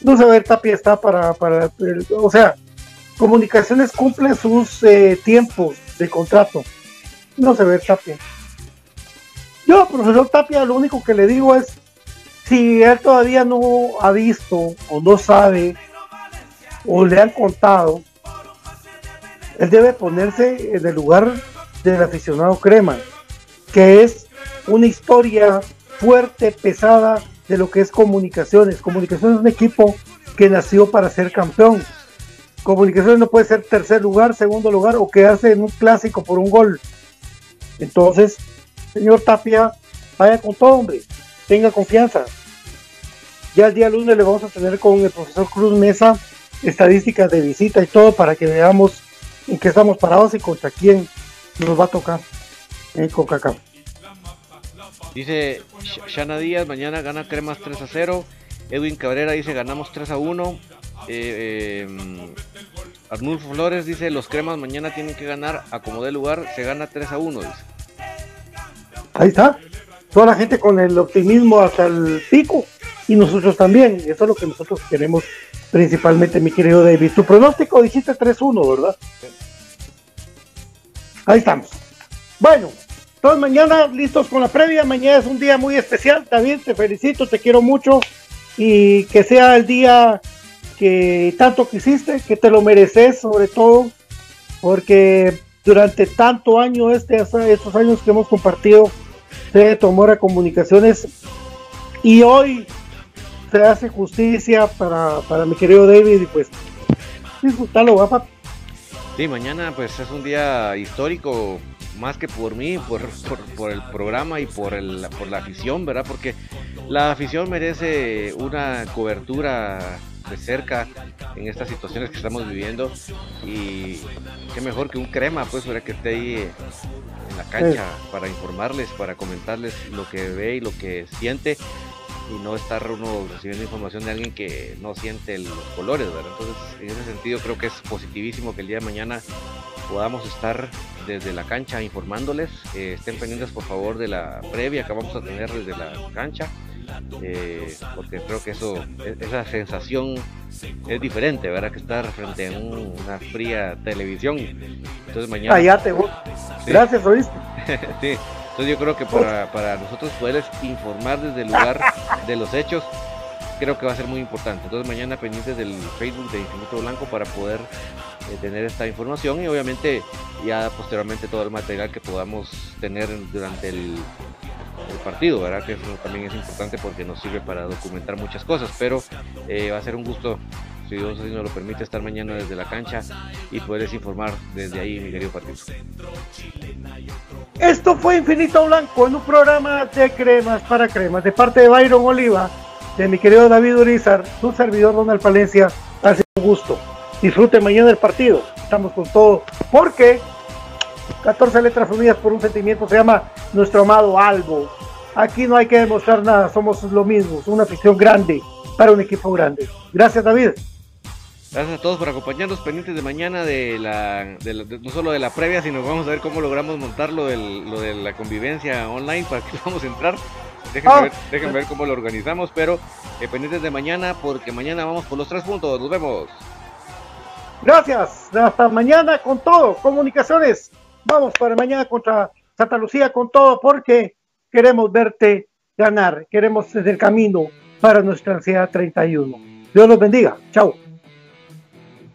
A: No se va a ir, Tapi está para, para o sea, comunicaciones cumple sus eh, tiempos de contrato. No se ve Tapia. Yo, profesor Tapia, lo único que le digo es si él todavía no ha visto o no sabe o le han contado, él debe ponerse en el lugar del aficionado crema, que es una historia fuerte, pesada de lo que es comunicaciones. Comunicaciones es un equipo que nació para ser campeón. Comunicaciones no puede ser tercer lugar, segundo lugar o quedarse en un clásico por un gol. Entonces, señor Tapia, vaya con todo, hombre. Tenga confianza. Ya el día lunes le vamos a tener con el profesor Cruz Mesa estadísticas de visita y todo para que veamos en qué estamos parados y contra quién nos va a tocar en Coca-Cola.
D: Dice Shana Díaz, mañana gana Cremas 3 a 0. Edwin Cabrera dice ganamos 3 a 1. Eh, em, Arnulfo Flores dice los Cremas mañana tienen que ganar a como dé lugar, se gana 3 a 1. Dice.
A: Ahí está. Toda la gente con el optimismo hasta el pico y nosotros también. Eso es lo que nosotros queremos principalmente, mi querido David. Tu pronóstico dijiste 3-1, ¿verdad? Ahí estamos. Bueno, todos mañana listos con la previa. Mañana es un día muy especial. David, te felicito, te quiero mucho. Y que sea el día que tanto quisiste, que te lo mereces sobre todo, porque durante tanto año, este, estos años que hemos compartido, se tomó a comunicaciones y hoy se hace justicia para, para mi querido David y pues disfrútalo, guapa.
D: Sí, mañana pues es un día histórico, más que por mí, por, por, el programa y por, el, por la afición, ¿verdad? Porque la afición merece una cobertura de cerca en estas situaciones que estamos viviendo y qué mejor que un crema pues para que esté ahí en la cancha para informarles, para comentarles lo que ve y lo que siente y no estar uno recibiendo información de alguien que no siente los colores, ¿verdad? Entonces, en ese sentido creo que es positivísimo que el día de mañana podamos estar desde la cancha informándoles. Eh, estén pendientes por favor de la previa que vamos a tener desde la cancha. Eh, porque creo que eso, e-, esa sensación es diferente, ¿verdad? Que estar frente a una fría televisión. Entonces mañana...
A: Gracias, oíste. [laughs]
D: sí. Entonces yo creo que para, para nosotros poderles informar desde el lugar de los hechos, creo que va a ser muy importante. Entonces mañana pendientes del Facebook de Infinito Blanco para poder eh, tener esta información y obviamente ya posteriormente todo el material que podamos tener durante el, el partido, ¿verdad? Que eso también es importante porque nos sirve para documentar muchas cosas, pero eh, va a ser un gusto si Dios nos lo permite, estar mañana desde la cancha y poderles informar desde ahí, mi querido partido.
A: Esto fue Infinito Blanco en un programa de cremas para cremas, de parte de Byron Oliva, de mi querido David Urizar, su servidor Donald Palencia. Hace un gusto. Disfruten mañana el partido. Estamos con todo. Porque 14 letras unidas por un sentimiento se llama nuestro amado Albo. Aquí no hay que demostrar nada, somos lo mismo, una afición grande para un equipo grande. Gracias David.
D: Gracias a todos por acompañarnos pendientes de mañana de la, no solo de la previa, sino vamos a ver cómo logramos montar lo, lo de la convivencia online para que [laughs] podamos entrar. Déjenme, ah. ver, cómo lo organizamos, pero eh, pendientes de mañana porque mañana vamos por los tres puntos. Nos vemos.
A: Gracias. Hasta mañana con todo. Comunicaciones. Vamos para mañana contra Santa Lucía con todo porque queremos verte ganar. Queremos desde el camino para nuestra ansiedad 31. Dios los bendiga. Chao.